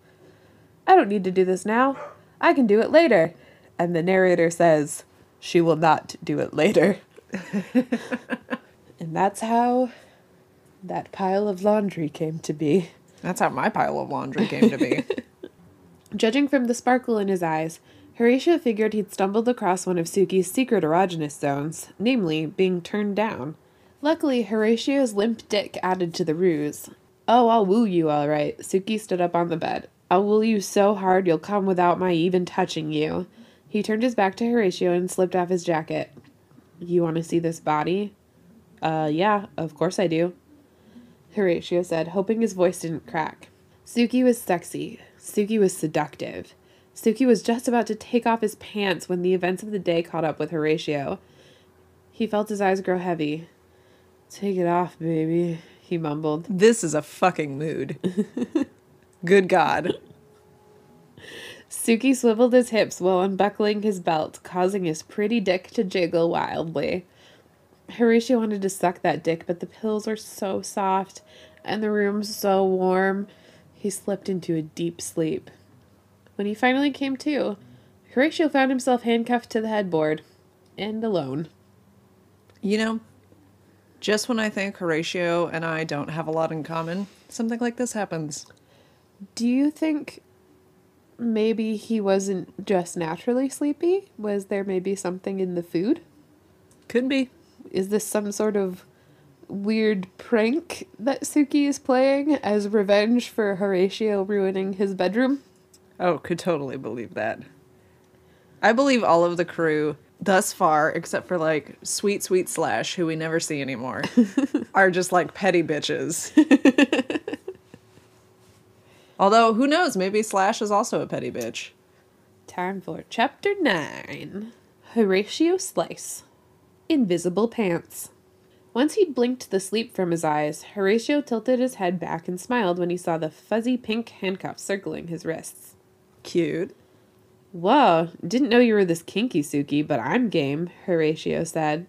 I don't need to do this now. I can do it later. And the narrator says, She will not do it later. (laughs) and that's how that pile of laundry came to be. That's how my pile of laundry came to be. (laughs) Judging from the sparkle in his eyes, Horatio figured he'd stumbled across one of Suki's secret erogenous zones, namely, being turned down. Luckily, Horatio's limp dick added to the ruse. Oh, I'll woo you, all right. Suki stood up on the bed. I'll woo you so hard you'll come without my even touching you. He turned his back to Horatio and slipped off his jacket. You want to see this body? Uh, yeah, of course I do. Horatio said, hoping his voice didn't crack. Suki was sexy. Suki was seductive. Suki was just about to take off his pants when the events of the day caught up with Horatio. He felt his eyes grow heavy. Take it off, baby, he mumbled. this is a fucking mood. (laughs) Good God. Suki swiveled his hips while unbuckling his belt, causing his pretty dick to jiggle wildly. Horatio wanted to suck that dick, but the pills were so soft and the room so warm, he slipped into a deep sleep. When he finally came to, Horatio found himself handcuffed to the headboard and alone. You know, just when I think Horatio and I don't have a lot in common, something like this happens. Do you think maybe he wasn't just naturally sleepy? Was there maybe something in the food? Could be. Is this some sort of weird prank that Suki is playing as revenge for Horatio ruining his bedroom? Oh, could totally believe that. I believe all of the crew thus far, except for like sweet, sweet Slash, who we never see anymore, (laughs) are just like petty bitches. (laughs) Although, who knows? Maybe Slash is also a petty bitch. Time for chapter 9 Horatio Slice Invisible Pants. Once he'd blinked the sleep from his eyes, Horatio tilted his head back and smiled when he saw the fuzzy pink handcuffs circling his wrists. Cute. Whoa, didn't know you were this kinky, Suki, but I'm game, Horatio said.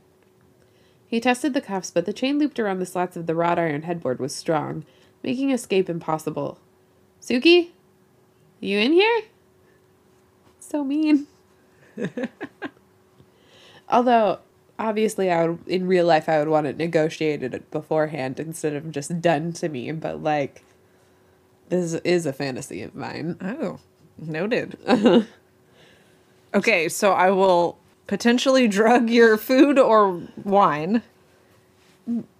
He tested the cuffs, but the chain looped around the slats of the wrought iron headboard was strong, making escape impossible. Suki? You in here? So mean. (laughs) Although, obviously, I would, in real life, I would want it negotiated beforehand instead of just done to me, but like, this is a fantasy of mine. Oh, noted. (laughs) okay, so I will potentially drug your food or wine.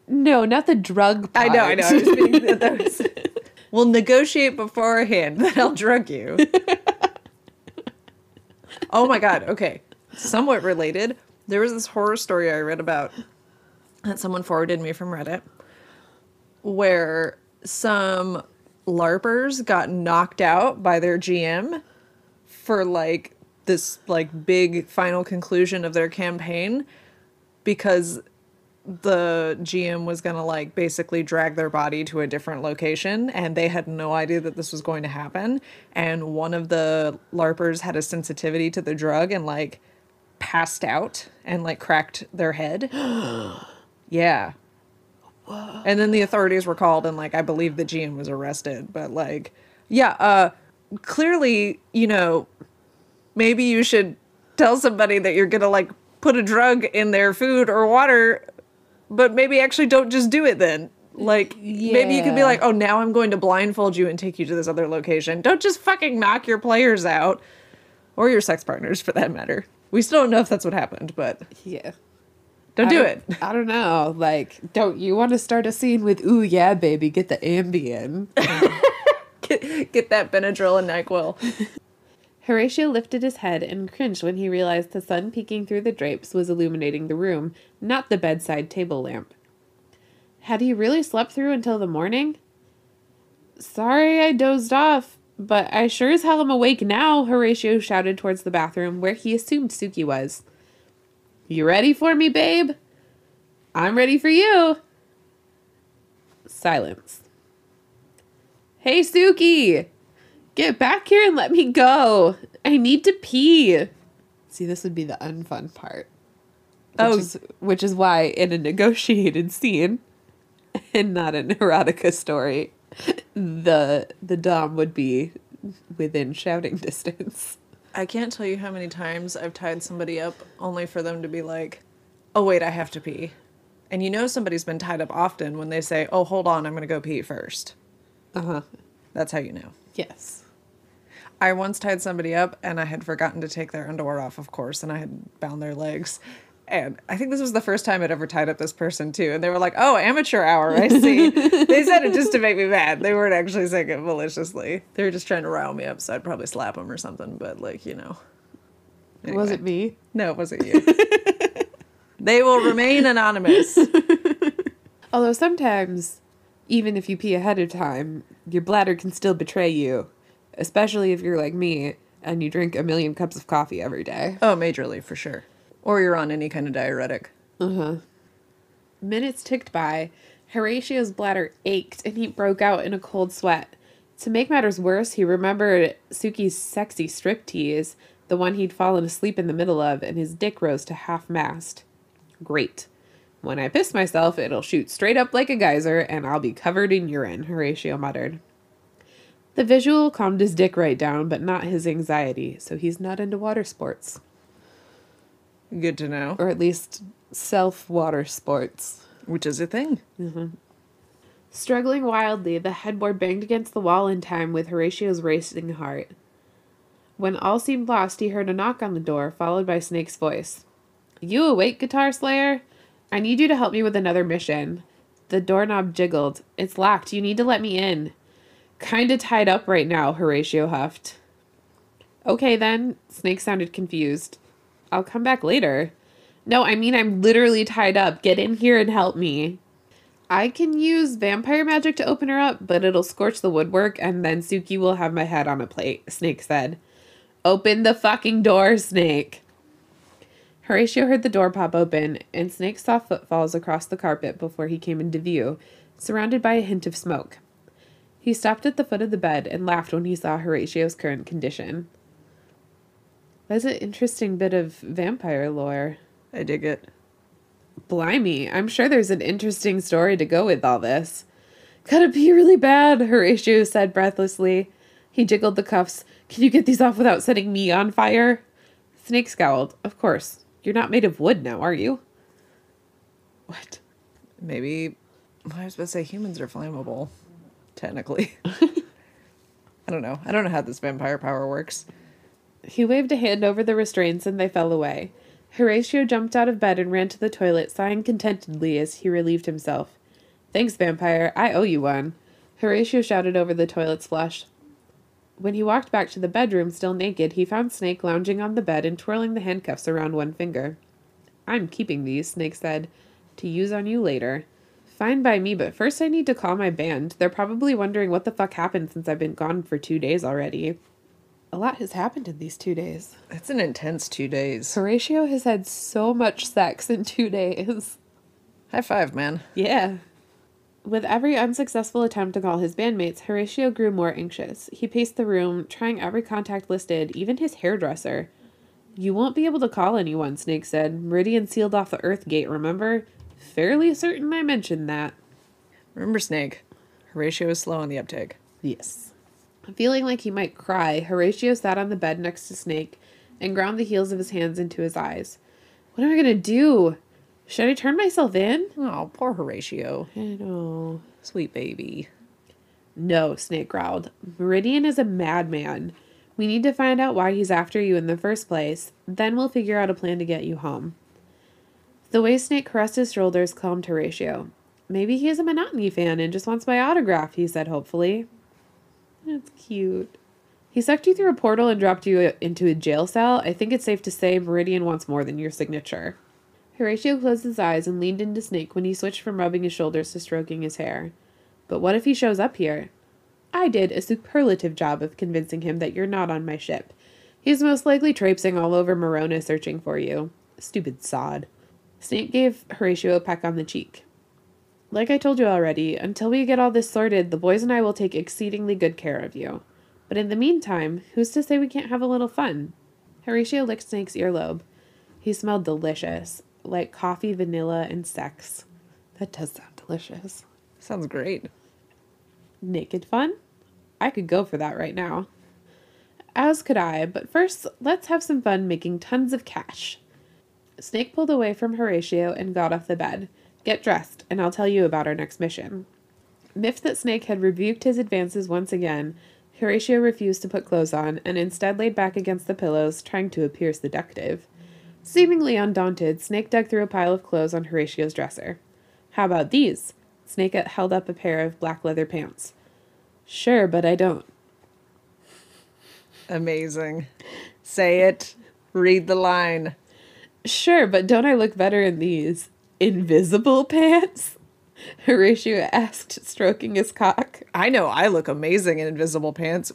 No, not the drug part. I know, I know. I was being, that (laughs) was, we'll negotiate beforehand (laughs) that I'll drug you. oh my god, okay. Somewhat related. There was this horror story I read about that someone forwarded me from Reddit where some LARPers got knocked out by their GM for like this like big final conclusion of their campaign because the GM was going to like basically drag their body to a different location and they had no idea that this was going to happen and one of the larpers had a sensitivity to the drug and like passed out and like cracked their head. (gasps) yeah. And then the authorities were called and like I believe the GM was arrested, but like yeah, uh clearly, you know, maybe you should tell somebody that you're to like put a drug in their food or water but maybe actually don't just do it then. Like maybe you could be like, "Oh, now I'm going to blindfold you and take you to this other location." Don't just fucking knock your players out or your sex partners for that matter. We still don't know if that's what happened, but Yeah. don't I do it. I don't know. Like, don't you want to start a scene with, ooh, yeah, baby, get the Ambien? (laughs) Get, get that Benadryl and NyQuil. Horatio lifted his head and cringed when he realized the sun peeking through the drapes was illuminating the room, not the bedside table lamp. Had he really slept through until the morning? Sorry I dozed off, but I sure as hell am awake now, Horatio shouted towards the bathroom where he assumed Suki was. You ready for me, babe? I'm ready for you. Silence. Hey, Suki! Get back here and let me go. I need to pee. See, this would be the unfun part. Which Oh. is, which is why in a negotiated scene (laughs) and not an erotica story, the the dom would be within shouting (laughs) distance. I can't tell you how many times I've tied somebody up only for them to be like, "Oh wait, I have to pee." And you know somebody's been tied up often when they say, "Oh, hold on, I'm going to go pee first. Uh huh. That's how you know. Yes. I once tied somebody up and I had forgotten to take their underwear off, of course, and I had bound their legs. And I think this was the first time I'd ever tied up this person too. And they were like, "Oh, amateur hour, I see." (laughs) they said it just to make me mad. They weren't actually saying it maliciously. They were just trying to rile me up, so I'd probably slap them or something. But like, you know, Was Anyway. it me? No, it wasn't you. (laughs) they will remain anonymous. (laughs) Although sometimes, even if you pee ahead of time, your bladder can still betray you, especially if you're like me and you drink a million cups of coffee every day. Oh, majorly for sure. Or you're on any kind of diuretic. Uh huh. Minutes ticked by. Horatio's bladder ached and he broke out in a cold sweat. To make matters worse, he remembered Suki's sexy striptease, the one he'd fallen asleep in the middle of, and his dick rose to half mast. Great. When I piss myself, it'll shoot straight up like a geyser and I'll be covered in urine, Horatio muttered. The visual calmed his dick right down, but not his anxiety, so he's not into water sports. Good to know. Or at least self water sports. Which is a thing. Mm-hmm. Struggling wildly, the headboard banged against the wall in time with Horatio's racing heart. When all seemed lost, he heard a knock on the door, followed by Snake's voice. You awake, Guitar Slayer? I need you to help me with another mission. The doorknob jiggled. It's locked. You need to let me in. Kinda tied up right now, Horatio huffed. Okay then. Snake sounded confused. I'll come back later. No, I mean I'm literally tied up. Get in here and help me. I can use vampire magic to open her up, but it'll scorch the woodwork and then Suki will have my head on a plate, Snake said. Open the fucking door, Snake. Horatio heard the door pop open, and Snake saw footfalls across the carpet before he came into view, surrounded by a hint of smoke. He stopped at the foot of the bed and laughed when he saw Horatio's current condition. That's an interesting bit of vampire lore. I dig it. Blimey, I'm sure there's an interesting story to go with all this. Gotta be really bad, Horatio said breathlessly. He jiggled the cuffs. Can you get these off without setting me on fire? Snake scowled. Of course. You're not made of wood now, are you? What? Maybe I was about to say humans are flammable. Technically. (laughs) I don't know. I don't know how this vampire power works. He waved a hand over the restraints and they fell away. Horatio jumped out of bed and ran to the toilet, sighing contentedly as he relieved himself. Thanks, vampire. I owe you one. Horatio shouted over the toilet's flush. When he walked back to the bedroom, still naked, he found Snake lounging on the bed and twirling the handcuffs around one finger. I'm keeping these, Snake said, to use on you later. Fine by me, but first I need to call my band. They're probably wondering what the fuck happened since I've been gone for two days already. A lot has happened in these two days. It's an intense two days. Horatio has had so much sex in two days. High five, man. Yeah. With every unsuccessful attempt to call his bandmates, Horatio grew more anxious. He paced the room, trying every contact listed, even his hairdresser. You won't be able to call anyone, Snake said. Meridian sealed off the Earth Gate, remember? Fairly certain I mentioned that. Remember Snake. Horatio is slow on the uptake. Yes. Feeling like he might cry, Horatio sat on the bed next to Snake and ground the heels of his hands into his eyes. What am I gonna do? Should I turn myself in? Oh, poor Horatio. I know. Sweet baby. No, Snake growled. Meridian is a madman. We need to find out why he's after you in the first place. Then we'll figure out a plan to get you home. The way Snake caressed his shoulders calmed Horatio. Maybe he is a monotony fan and just wants my autograph, he said hopefully. That's cute. He sucked you through a portal and dropped you uh, into a jail cell. I think it's safe to say Meridian wants more than your signature. Horatio closed his eyes and leaned into Snake when he switched from rubbing his shoulders to stroking his hair. But what if he shows up here? I did a superlative job of convincing him that you're not on my ship. He's most likely traipsing all over Morona searching for you. Stupid sod. Snake gave Horatio a peck on the cheek. Like I told you already, until we get all this sorted, the boys and I will take exceedingly good care of you. But in the meantime, who's to say we can't have a little fun? Horatio licked Snake's earlobe. He smelled delicious, like coffee, vanilla, and sex. That does sound delicious. Sounds great. Naked fun? I could go for that right now. As could I, but first, let's have some fun making tons of cash. Snake pulled away from Horatio and got off the bed. Get dressed, and I'll tell you about our next mission. Miffed that Snake had rebuked his advances once again, Horatio refused to put clothes on and instead laid back against the pillows, trying to appear seductive. Seemingly undaunted, Snake dug through a pile of clothes on Horatio's dresser. How about these? Snake held up a pair of black leather pants. Sure, but I don't. Amazing. Say it. Read the line. Sure, but don't I look better in these invisible pants? (laughs) Horatio asked, stroking his cock. I know I look amazing in invisible pants.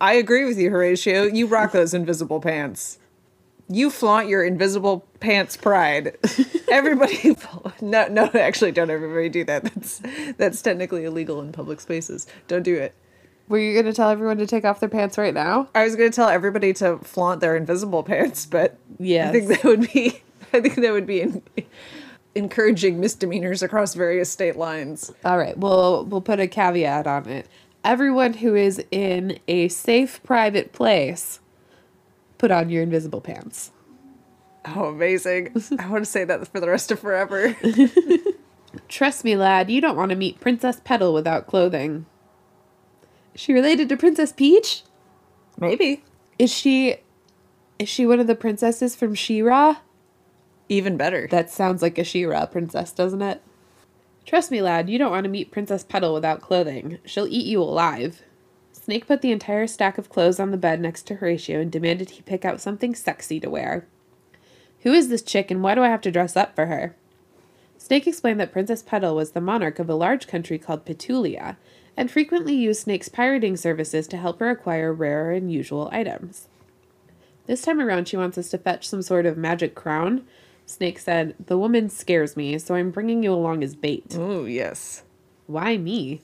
I agree with you, Horatio. You rock those invisible pants. You flaunt your invisible pants pride. (laughs) Everybody, (laughs) no, no, actually, don't everybody do that. That's that's technically illegal in public spaces. Don't do it. Were you going to tell everyone to take off their pants right now? I was going to tell everybody to flaunt their invisible pants, but Yes. (laughs) I think that would be, I think that would be in, encouraging misdemeanors across various state lines. All right, we'll we'll put a caveat on it. Everyone who is in a safe private place, put on your invisible pants. Oh, amazing. I want to say that for the rest of forever. (laughs) Trust me, lad, you don't want to meet Princess Petal without clothing. She related to Princess Peach? Maybe. Is she is she one of the princesses from She-Ra? Even better. That sounds like a She-Ra princess, doesn't it? Trust me, lad, you don't want to meet Princess Petal without clothing. She'll eat you alive. Snake put the entire stack of clothes on the bed next to Horatio and demanded he pick out something sexy to wear. Who is this chick and why do I have to dress up for her? Snake explained that Princess Petal was the monarch of a large country called Petulia, and frequently used Snake's pirating services to help her acquire rare and unusual items. This time around, she wants us to fetch some sort of magic crown. Snake said, The woman scares me, so I'm bringing you along as bait. Oh, yes. Why me?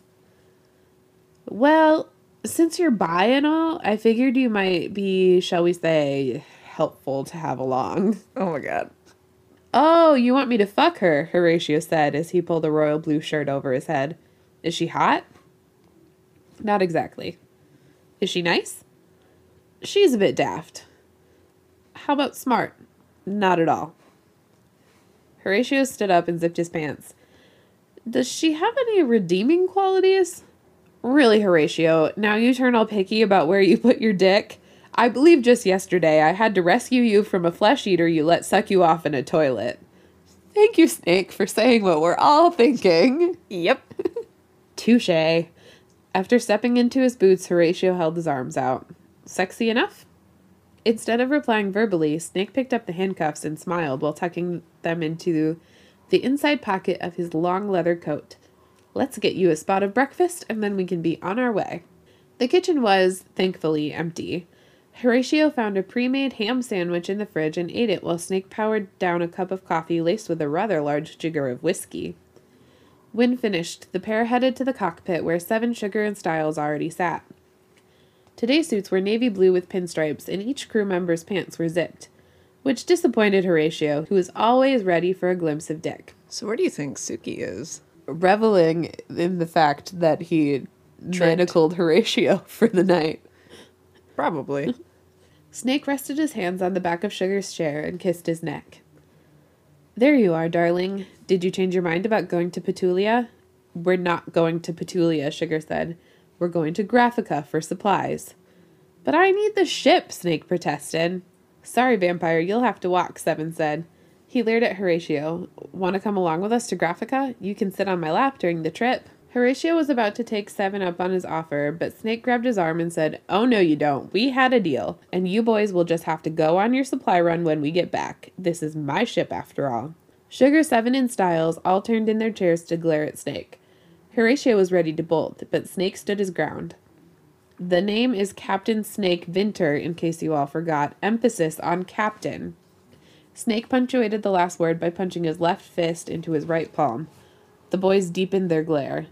Well, since you're bi and all, I figured you might be, shall we say, helpful to have along. Oh my god. Oh, you want me to fuck her, Horatio said as he pulled a royal blue shirt over his head. Is she hot? Not exactly. Is she nice? She's a bit daft. How about smart? Not at all. Horatio stood up and zipped his pants. Does she have any redeeming qualities? Really, Horatio, now you turn all picky about where you put your dick? I believe just yesterday I had to rescue you from a flesh eater you let suck you off in a toilet. Thank you, Snake, for saying what we're all thinking. Yep. (laughs) Touche. After stepping into his boots, Horatio held his arms out. Sexy enough? Instead of replying verbally, Snake picked up the handcuffs and smiled while tucking them into the inside pocket of his long leather coat. Let's get you a spot of breakfast and then we can be on our way. The kitchen was, thankfully, empty. Horatio found a pre made ham sandwich in the fridge and ate it while Snake powered down a cup of coffee laced with a rather large jigger of whiskey. When finished, the pair headed to the cockpit where Seven Sugar and Styles already sat. Today's suits were navy blue with pinstripes, and each crew member's pants were zipped, which disappointed Horatio, who was always ready for a glimpse of Dick. So where do you think Suki is? Reveling in the fact that he manacled Horatio (laughs) for the night. Probably. (laughs) Snake rested his hands on the back of Sugar's chair and kissed his neck. There you are, darling. Did you change your mind about going to Petulia? We're not going to Petulia, Sugar said. We're going to Graphica for supplies. But I need the ship, Snake protested. Sorry, Vampire, you'll have to walk, Seven said. He leered at Horatio. Want to come along with us to Graphica? You can sit on my lap during the trip. Horatio was about to take Seven up on his offer, but Snake grabbed his arm and said, Oh, no, you don't. We had a deal, and you boys will just have to go on your supply run when we get back. This is my ship, after all. Sugar, Seven, and Styles all turned in their chairs to glare at Snake. Horatio was ready to bolt, but Snake stood his ground. The name is Captain Snake Vinter, in case you all forgot. Emphasis on Captain. Snake punctuated the last word by punching his left fist into his right palm. The boys deepened their glare.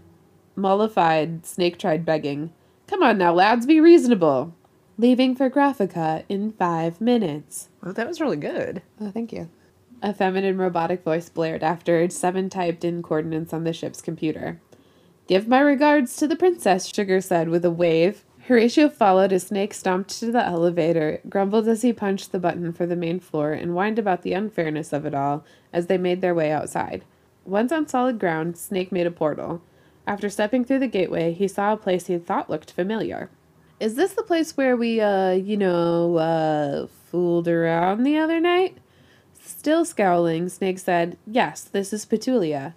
Mollified, Snake tried begging. Come on now, lads, be reasonable. Leaving for Graphica in five minutes. Oh, that was really good. Oh, thank you. A feminine robotic voice blared after Seven typed in coordinates on the ship's computer. Give my regards to the princess, Sugar said with a wave. Horatio followed as Snake stomped to the elevator, grumbled as he punched the button for the main floor, and whined about the unfairness of it all as they made their way outside. Once on solid ground, Snake made a portal. After stepping through the gateway, he saw a place he thought looked familiar. Is this the place where we, uh, you know, uh, fooled around the other night? Still scowling, Snake said, Yes, this is Petulia.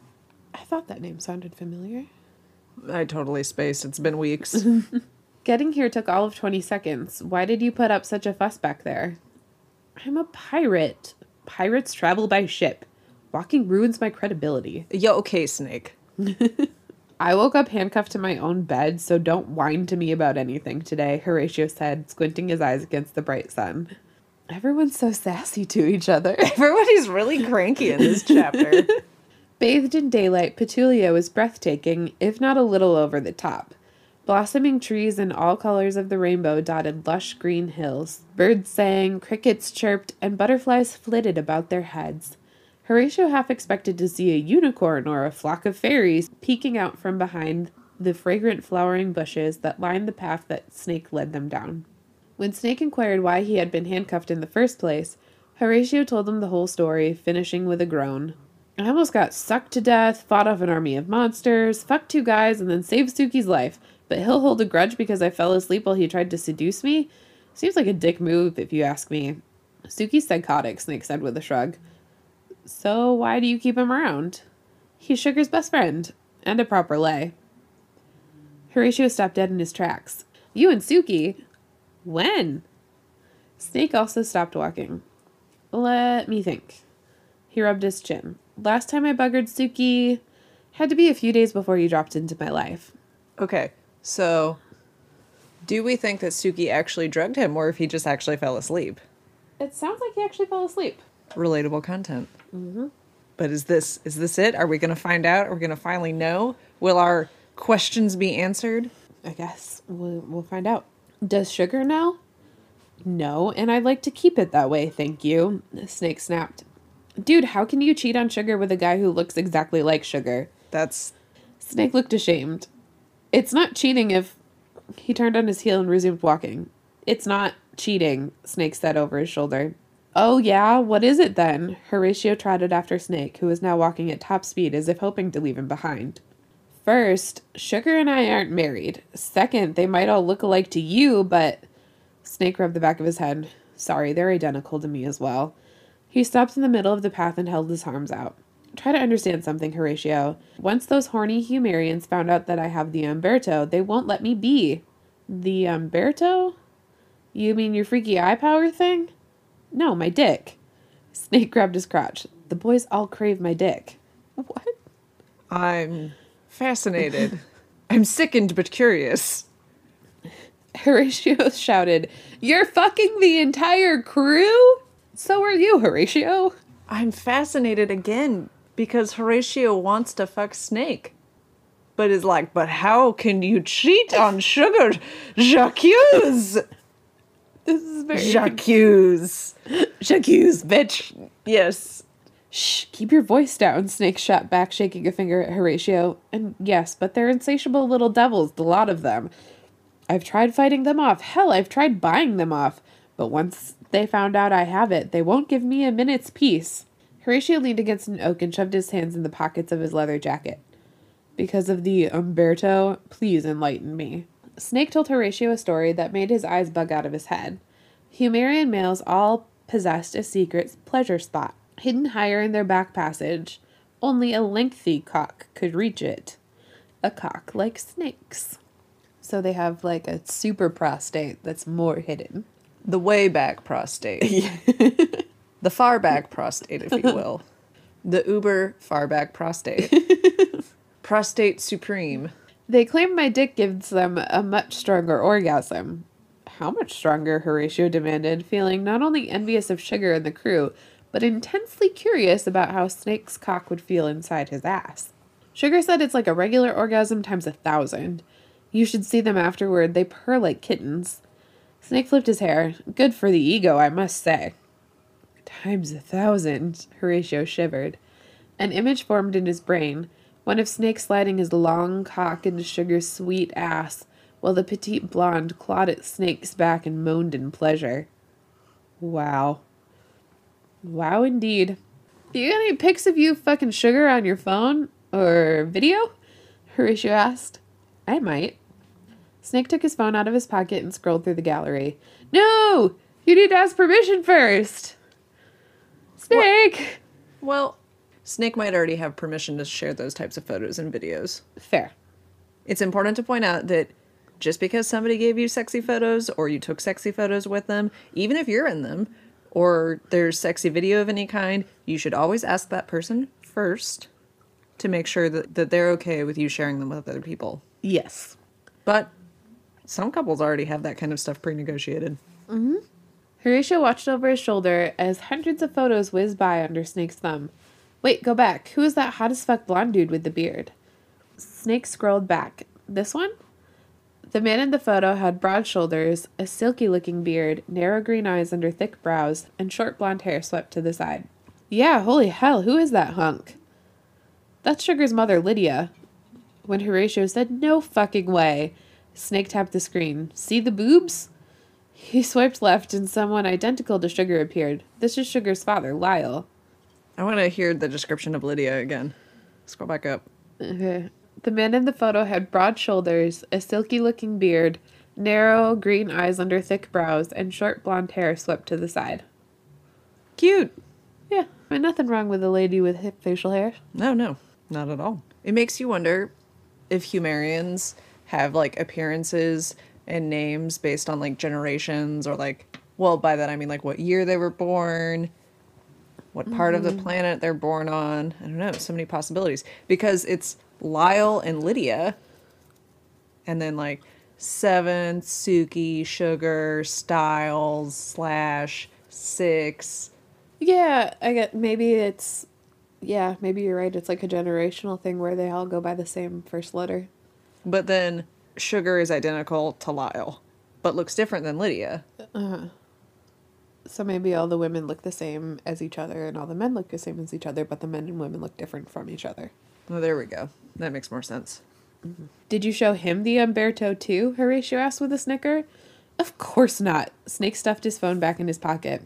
I thought that name sounded familiar. I totally spaced. It's been weeks. (laughs) Getting here took all of 20 seconds. Why did you put up such a fuss back there? I'm a pirate. Pirates travel by ship. Walking ruins my credibility. Yo, okay, Snake. (laughs) I woke up handcuffed to my own bed, so don't whine to me about anything today, Horatio said, squinting his eyes against the bright sun. Everyone's so sassy to each other. (laughs) Everybody's really cranky in this chapter. (laughs) Bathed in daylight, Petulia was breathtaking, if not a little over the top. Blossoming trees in all colors of the rainbow dotted lush green hills. Birds sang, crickets chirped, and butterflies flitted about their heads. Horatio half expected to see a unicorn or a flock of fairies peeking out from behind the fragrant flowering bushes that lined the path that Snake led them down. When Snake inquired why he had been handcuffed in the first place, Horatio told him the whole story, finishing with a groan. I almost got sucked to death, fought off an army of monsters, fucked two guys, and then saved Suki's life. But he'll hold a grudge because I fell asleep while he tried to seduce me? Seems like a dick move, if you ask me. Suki's psychotic, Snake said with a shrug. So why do you keep him around? He's Sugar's best friend, and a proper lay. Horatio stopped dead in his tracks. You and Suki? When? Snake also stopped walking. Let me think. He rubbed his chin. Last time I buggered Suki had to be a few days before you dropped into my life. Okay, so do we think that Suki actually drugged him or if he just actually fell asleep? It sounds like he actually fell asleep. Relatable content. Mm-hmm. But is this is this it? Are we going to find out? Are we going to finally know? Will our questions be answered? I guess we'll, we'll find out. Does Sugar know? No, and I'd like to keep it that way, thank you. Snake snapped. Dude, how can you cheat on Sugar with a guy who looks exactly like Sugar? That's Snake looked ashamed. It's not cheating if. He turned on his heel and resumed walking. It's not cheating, Snake said over his shoulder. Oh, yeah? What is it then? Horatio trotted after Snake, who was now walking at top speed as if hoping to leave him behind. First, Sugar and I aren't married. Second, they might all look alike to you, but. Snake rubbed the back of his head. Sorry, they're identical to me as well. He stopped in the middle of the path and held his arms out. Try to understand something, Horatio. Once those horny Humerians found out that I have the Umberto, they won't let me be. The Umberto? You mean your freaky eye power thing? No, my dick. Snake grabbed his crotch. The boys all crave my dick. What? I'm fascinated. I'm sickened but curious. Horatio (laughs) shouted, You're fucking the entire crew? So are you, Horatio. I'm fascinated again because Horatio wants to fuck Snake. But is like, but how can you cheat on Sugar? Jacques! This is very Jacques! Jacques, bitch. Yes. Shh, keep your voice down, Snake shot back, shaking a finger at Horatio. And yes, but they're insatiable little devils, the lot of them. I've tried fighting them off. Hell, I've tried buying them off. But once they found out I have it, they won't give me a minute's peace. Horatio leaned against an oak and shoved his hands in the pockets of his leather jacket. Because of the Umberto, please enlighten me. Snake told Horatio a story that made his eyes bug out of his head. Humerian males all possessed a secret pleasure spot, hidden higher in their back passage. Only a lengthy cock could reach it. A cock like snakes. So they have like a super prostate that's more hidden. The way back prostate. (laughs) the far back prostate, if you (laughs) will. The uber far back prostate. (laughs) prostate supreme. They claim my dick gives them a much stronger orgasm. How much stronger? Horatio demanded, feeling not only envious of Sugar and the crew, but intensely curious about how Snake's cock would feel inside his ass. Sugar said it's like a regular orgasm times a thousand. You should see them afterward, they purr like kittens. Snake flipped his hair. Good for the ego, I must say. Times a thousand, Horatio shivered. An image formed in his brain, one of Snake sliding his long cock into Sugar's sweet ass, while the petite blonde clawed at Snake's back and moaned in pleasure. Wow. Wow, indeed. Do you got any pics of you fucking Sugar on your phone? Or video? (laughs) Horatio asked. I might. Snake took his phone out of his pocket and scrolled through the gallery. No! You need to ask permission first! Snake! Well, Snake might already have permission to share those types of photos and videos. Fair. It's important to point out that just because somebody gave you sexy photos or you took sexy photos with them, even if you're in them, or there's sexy video of any kind, you should always ask that person first to make sure that, that they're okay with you sharing them with other people. Yes. But some couples already have that kind of stuff pre negotiated. Mm hmm. Horatio watched over his shoulder as hundreds of photos whizzed by under Snake's thumb. Wait, go back. Who is that hot as fuck blonde dude with the beard? Snake scrolled back. This one? The man in the photo had broad shoulders, a silky looking beard, narrow green eyes under thick brows, and short blonde hair swept to the side. Yeah, holy hell, who is that hunk? That's Sugar's mother, Lydia. When Horatio said, No fucking way, Snake tapped the screen. See the boobs? He swiped left and someone identical to Sugar appeared. This is Sugar's father, Lyle. I want to hear the description of Lydia again. Scroll back up. Okay. The man in the photo had broad shoulders, a silky looking beard, narrow green eyes under thick brows, and short blonde hair swept to the side. Cute. Yeah, and nothing wrong with a lady with hip facial hair. No, no, not at all. It makes you wonder if Humerians have like appearances and names based on like generations or like, well, by that I mean like what year they were born, what part of the mm-hmm. planet they're born on. I don't know, so many possibilities. Because it's Lyle and Lydia, and then like Seven, Suki, Sugar, Styles, Slash, Six. Yeah, I get maybe it's yeah, maybe you're right. It's like a generational thing where they all go by the same first letter. But then Sugar is identical to Lyle, but looks different than Lydia. Uh-huh. So maybe all the women look the same as each other and all the men look the same as each other, but the men and women look different from each other. Well, there we go. That makes more sense. Mm-hmm. Did you show him the Umberto too? Horatio asked with a snicker. Of course not. Snake stuffed his phone back in his pocket.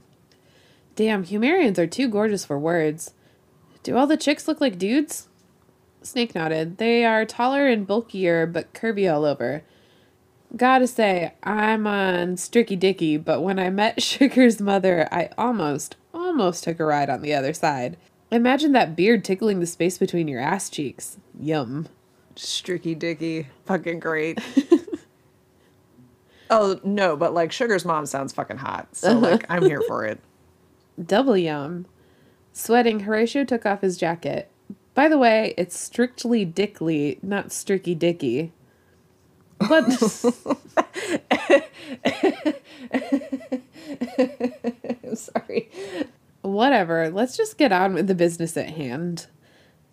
Damn, Humerians are too gorgeous for words. Do all the chicks look like dudes? Snake nodded. They are taller and bulkier, but curvy all over. Gotta say, I'm on Stricky Dicky, but when I met (laughs) Sugar's mother, I almost, almost took a ride on the other side. Imagine that beard tickling the space between your ass cheeks. Yum. Stricky Dicky. Fucking great. (laughs) oh, no, but like Sugar's mom sounds fucking hot. So, like, I'm here for it. (laughs) Double yum. Sweating, Horatio took off his jacket. By the way, it's strictly Dickly, not Stricky Dicky. But I'm (laughs) (laughs) sorry. whatever, let's just get on with the business at hand.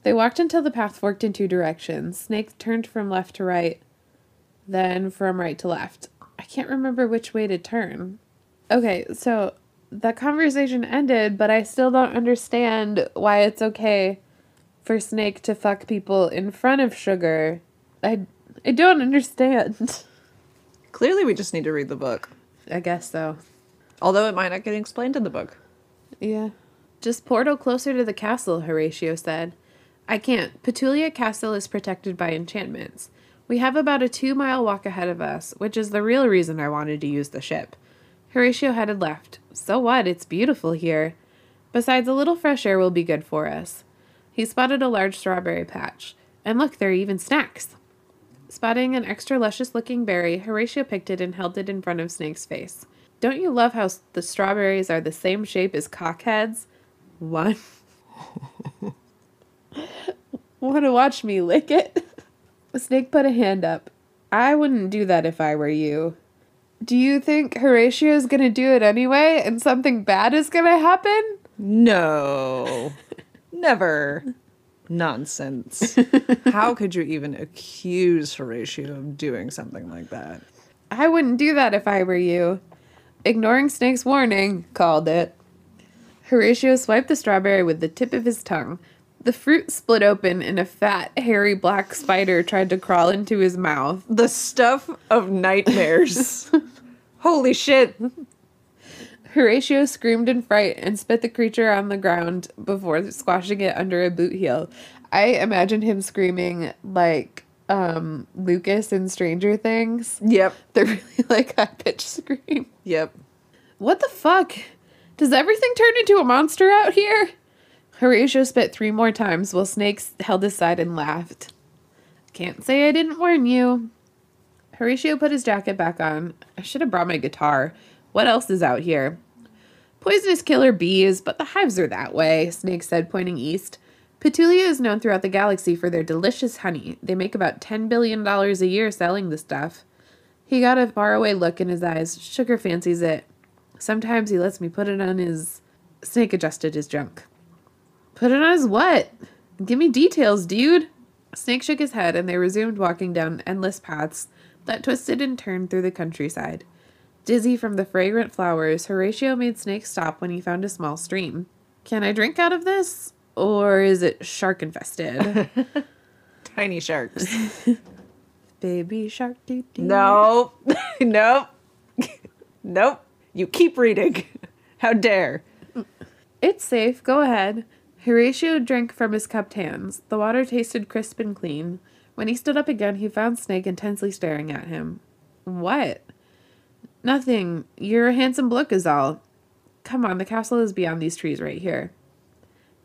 They walked until the path forked in two directions. Snake turned from left to right, then from right to left. I can't remember which way to turn. Okay, so that conversation ended, but I still don't understand why it's okay for Snake to fuck people in front of Sugar. I I don't understand. Clearly, we just need to read the book. I guess so. Although it might not get explained in the book. Yeah. Just portal closer to the castle, Horatio said. I can't. Petulia Castle is protected by enchantments. We have about a two mile walk ahead of us, which is the real reason I wanted to use the ship. Horatio headed left. So what? It's beautiful here. Besides, a little fresh air will be good for us. He spotted a large strawberry patch. And look, there are even snacks. Spotting an extra luscious looking berry, Horatio picked it and held it in front of Snake's face. Don't you love how the strawberries are the same shape as cockheads? One. Want to watch me lick it? (laughs) Snake put a hand up. I wouldn't do that if I were you. Do you think Horatio's gonna do it anyway and something bad is gonna happen? No. (laughs) Never. Nonsense. (laughs) How could you even accuse Horatio of doing something like that? I wouldn't do that if I were you. Ignoring Snake's warning, called it. Horatio swiped the strawberry with the tip of his tongue. The fruit split open and a fat, hairy black spider tried to crawl into his mouth. The stuff of nightmares. (laughs) Holy shit. Horatio screamed in fright and spit the creature on the ground before squashing it under a boot heel. I imagine him screaming like um Lucas in Stranger Things. Yep. (laughs) The really like high pitched scream. Yep. What the fuck? Does everything turn into a monster out here? Horatio spit three more times while Snake held his side and laughed. Can't say I didn't warn you. Horatio put his jacket back on. I should have brought my guitar. What else is out here? Poisonous killer bees, but the hives are that way, Snake said, pointing east. Petulia is known throughout the galaxy for their delicious honey. They make about $10 billion a year selling the stuff. He got a faraway look in his eyes. Sugar fancies it. Sometimes he lets me put it on his. Snake adjusted his junk. Put it on his what? Give me details, dude. Snake shook his head and they resumed walking down endless paths that twisted and turned through the countryside. Dizzy from the fragrant flowers, Horatio made Snake stop when he found a small stream. Can I drink out of this? Or is it shark infested? (laughs) tiny sharks. (laughs) Baby shark doo doo. No, nope, (laughs) nope. You keep reading. How dare? It's safe. Go ahead. Horatio drank from his cupped hands. The water tasted crisp and clean. When he stood up again, he found Snake intensely staring at him. What? Nothing. You're a handsome bloke, is all. Come on, the castle is beyond these trees right here.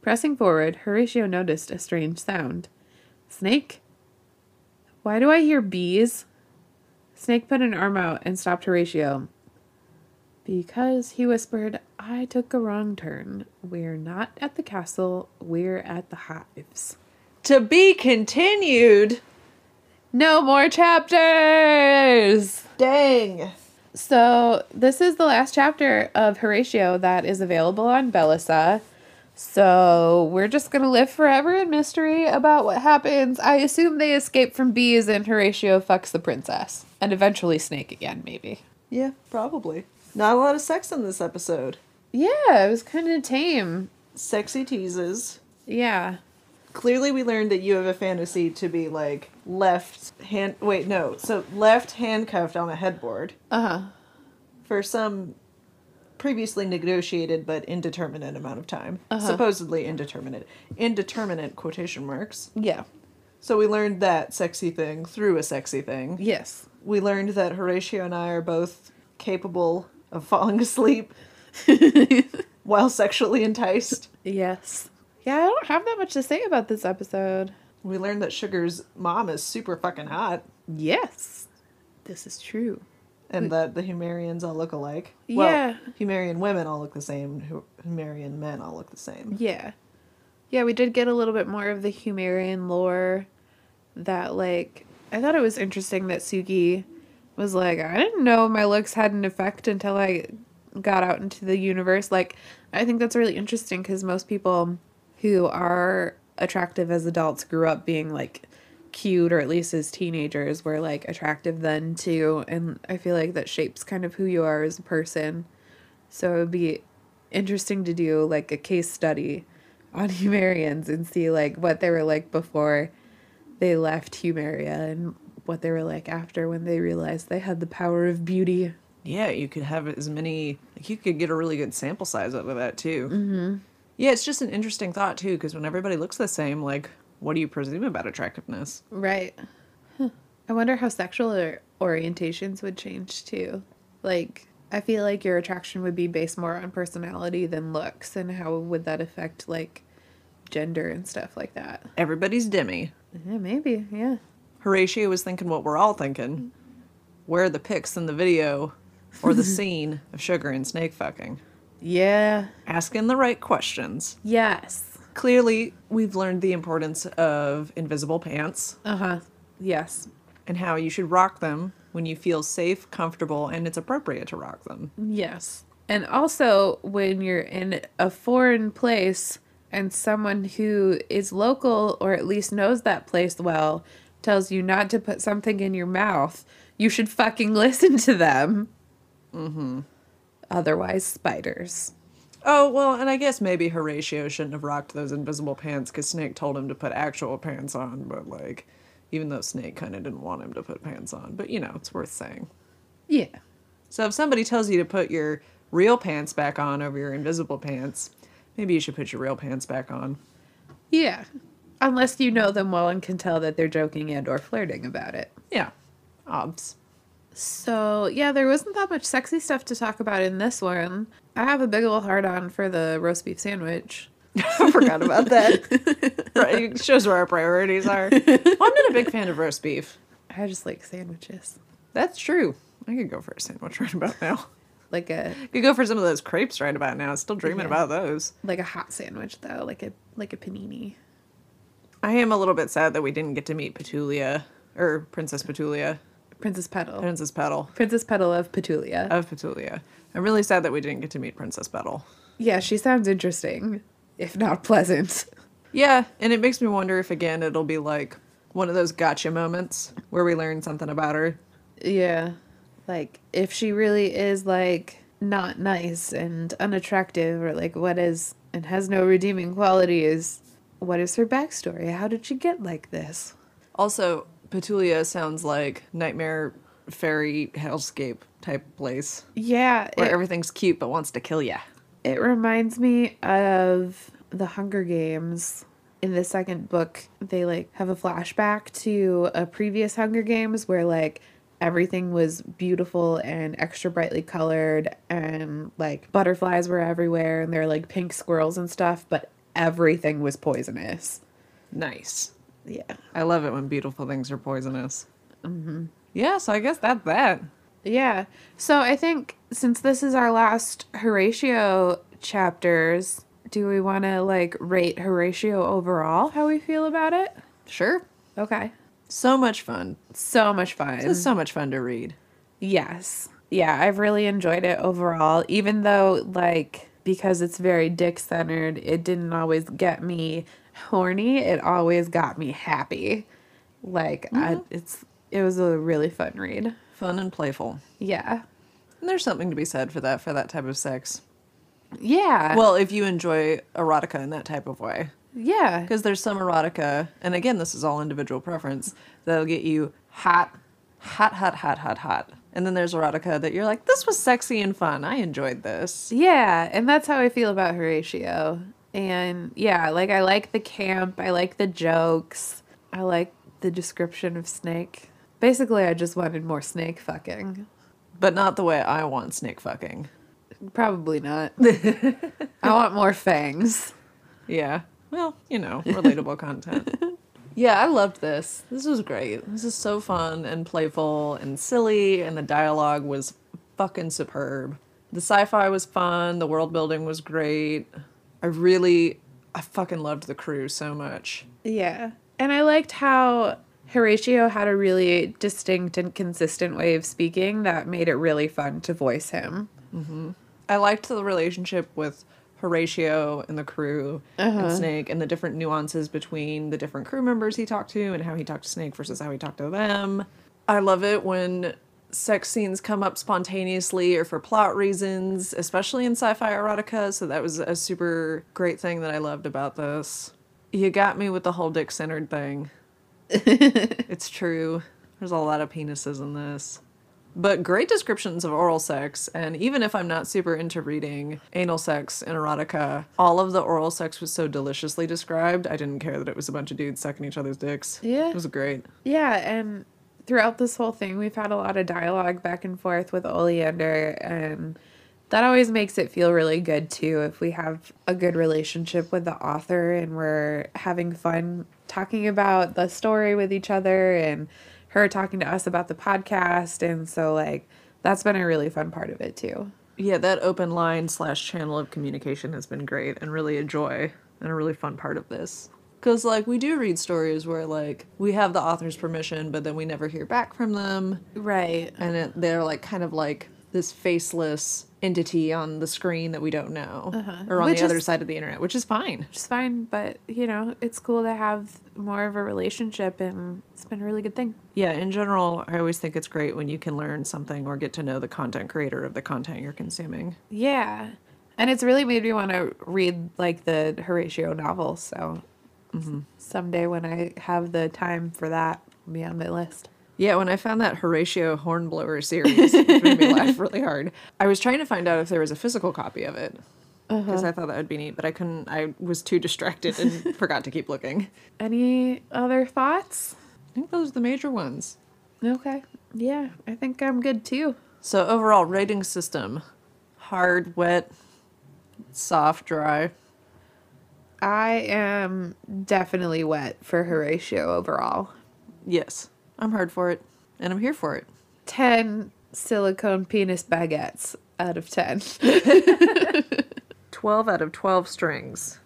Pressing forward, Horatio noticed a strange sound. Snake? Why do I hear bees? Snake put an arm out and stopped Horatio. Because, he whispered, I took a wrong turn. We're not at the castle, we're at the hives. To be continued. No more chapters! Dang. So, this is the last chapter of Horatio that is available on Bellesa. So, we're just to live forever in mystery about what happens. I assume they escape from bees and Horatio fucks the princess. And eventually Snake again, maybe. Yeah, probably. Not a lot of sex in this episode. Yeah, it was kind of tame. Sexy teases. Yeah. Clearly, we learned that you have a fantasy to be like left hand. Wait, no. So left handcuffed on a headboard Uh huh. for some previously negotiated but indeterminate amount of time. Uh-huh. Supposedly indeterminate. Indeterminate quotation marks. Yeah. So we learned that sexy thing through a sexy thing. Yes. We learned that Horatio and I are both capable of falling asleep (laughs) while sexually enticed. Yes. Yeah, I don't have that much to say about this episode. We learned that Sugar's mom is super fucking hot Yes. This is true. and that the Humerians all look alike. Yeah. Well, Humerian women all look the same, Hu- Humerian men all look the same. Yeah. Yeah, we did get a little bit more of the Humerian lore that like I thought it was interesting that Suki was like, I didn't know my looks had an effect until I got out into the universe. Like I think that's really interesting cuz most people who are attractive as adults grew up being like cute or at least as teenagers were like attractive then too and I feel like that shapes kind of who you are as a person. So it would be interesting to do like a case study (laughs) on Humerians and see like what they were like before they left Humeria and what they were like after when they realized they had the power of beauty. Yeah, you could have as many. Like you could get a really good sample size out of that too. Mm-hmm. Yeah, it's just an interesting thought too, because when everybody looks the same, like, what do you presume about attractiveness? Right. Huh. I wonder how sexual or- orientations would change too. Like, I feel like your attraction would be based more on personality than looks, and how would that affect like gender and stuff like that? Everybody's Demi. Yeah, maybe. Yeah. Horatio was thinking what we're all thinking. Where are the pics in the video or the (laughs) scene of Sugar and Snake fucking? Yeah. Asking the right questions. Yes. Clearly, we've learned the importance of invisible pants Uh huh. Yes. and how you should rock them when you feel safe, comfortable, and it's appropriate to rock them. Yes. And also, when you're in a foreign place and someone who is local or at least knows that place well tells you not to put something in your mouth, you should fucking (laughs) listen to them. Otherwise, spiders. Oh, well, and I guess maybe Horatio shouldn't have rocked those invisible pants because Snake told him to put actual pants on, but like, even though Snake kind of didn't want him to put pants on, but you know, it's worth saying. Yeah. So if somebody tells you to put your real pants back on over your invisible pants, maybe you should put your real pants back on. Yeah. Unless you know them well and can tell that they're joking and or flirting about it. Yeah. Obs. So, yeah, there wasn't that much sexy stuff to talk about in this one. I have a big old heart on for the roast beef sandwich. (laughs) I forgot about that. (laughs) right, it shows where our priorities are. Well, I'm not a big fan of roast beef. (laughs) I just like sandwiches. That's true. I could go for a sandwich right about now. Like a I could go for some of those crepes right about now. Still dreaming Yeah. about those. like a hot sandwich though, like a like a panini. I am a little bit sad that we didn't get to meet Petulia or Princess Petulia, Princess Petal. Princess Petal Princess Petal of Petulia. of Petulia. I'm really sad that we didn't get to meet Princess Petal. yeah, she sounds interesting, if not pleasant. (laughs) Yeah, and it makes me wonder if again it'll be like one of those gotcha moments where we learn something about her. Yeah. Like if she really is like not nice and unattractive or like what is and has no redeeming qualities, what is her backstory? How did she get like this? Also, Petulia sounds like nightmare fairy hellscape type place Yeah, where it, everything's cute but wants to kill you. it reminds me of the Hunger Games. In the second book, they like have a flashback to a previous Hunger Games where like everything was beautiful and extra brightly colored and like butterflies were everywhere and they're like pink squirrels and stuff, but everything was poisonous. Nice. Yeah. I love it when beautiful things are poisonous. Mm-hmm. Yeah, so I guess that's that. Yeah. So I think since this is our last Horatio chapters, do we want to like rate Horatio overall? How we feel about it? Sure. Okay. So much fun. So much fun. It's so much fun to read. yes. Yeah, I've really enjoyed it overall, even though like because it's very dick centered, it didn't always get me horny. It always got me happy. Like I, mm-hmm. it's it was a really fun read. Fun and playful. Yeah. And there's something to be said for that, for that type of sex. Yeah. Well, if you enjoy erotica in that type of way. yeah. Because there's some erotica, and again, this is all individual preference, that'll get you hot, hot, hot, hot, hot, hot. And then there's erotica that you're like, this was sexy and fun. I enjoyed this. Yeah, and that's how I feel about Horatio. And yeah, like I like the camp, I like the jokes, I like the description of Snake. Basically, I just wanted more snake fucking. But not the way I want snake fucking. Probably not. (laughs) I want more fangs. Yeah. Well, you know, relatable content. (laughs) Yeah, I loved this. This was great. This is so fun and playful and silly, and the dialogue was fucking superb. The sci fi was fun, the world building was great. I really, I fucking loved the crew so much. Yeah. And I liked how Horatio had a really distinct and consistent way of speaking that made it really fun to voice him. Mm-hmm. I liked the relationship with Horatio and the crew and uh-huh. Snake and the different nuances between the different crew members he talked to and how he talked to Snake versus how he talked to them. I love it when sex scenes come up spontaneously or for plot reasons, especially in sci-fi erotica, so that was a super great thing that I loved about this. You got me with the whole dick-centered thing. (laughs) it's true. There's a lot of penises in this. But great descriptions of oral sex, and even if I'm not super into reading anal sex and erotica, all of the oral sex was so deliciously described. I didn't care that it was a bunch of dudes sucking each other's dicks. Yeah. It was great. Yeah, and throughout this whole thing, we've had a lot of dialogue back and forth with Oleander, and that always makes it feel really good too if we have a good relationship with the author and we're having fun talking about the story with each other and her talking to us about the podcast. And so, like, that's been a really fun part of it too. Yeah, that open line slash channel of communication has been great and really a joy and a really fun part of this. Because, like, we do read stories where, like, we have the author's permission, but then we never hear back from them. Right. and it, they're like kind of like this faceless entity on the screen that we don't know uh-huh. or on Which the other side of the internet which is fine Which is fine, but you know, it's cool to have more of a relationship, and it's been a really good thing. yeah in general i always think it's great when you can learn something or get to know the content creator of the content you're consuming Yeah. And it's really made me want to read like the Horatio novel. So mm-hmm. someday when I have the time for that, be on my list. Yeah when i found that horatio hornblower series it made me (laughs) laugh really hard i was trying to find out if there was a physical copy of it because uh-huh. i thought that would be neat but i couldn't i was too distracted and (laughs) forgot to keep looking Any other thoughts? i think those are the major ones Okay. Yeah, I think I'm good too. So overall rating system: hard, wet, soft, dry. I am definitely wet for Horatio overall. Yes, I'm hard for it, and I'm here for it. 10 silicone penis baguettes out of 10. (laughs) Twelve out of twelve strings.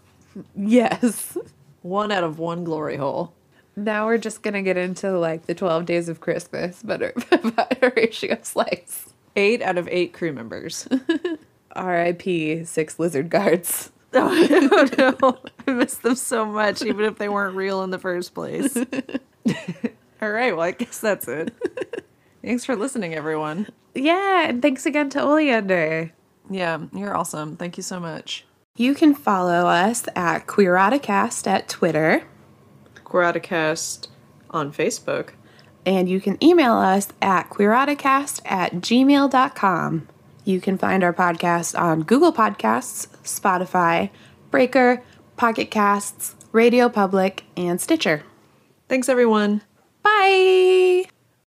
yes. One out of one glory hole. Now we're just gonna get into like the 12 days of Christmas, but about (laughs) Horatio Slice. Eight out of eight crew members. (laughs) R.I.P. Six lizard guards. oh no, I miss them so much, even if they weren't real in the first place. All right. Well, I guess that's it. (laughs) Thanks for listening, everyone. Yeah. And thanks again to Oleander. Yeah. You're awesome. Thank you so much. You can follow us at Queeroticast at Twitter, Queeroticast on Facebook, and you can email us at queeroticast at gmail.com. You can find our podcast on Google Podcasts, Spotify, Breaker, Pocket Casts, Radio Public, and Stitcher. Thanks, everyone. Bye.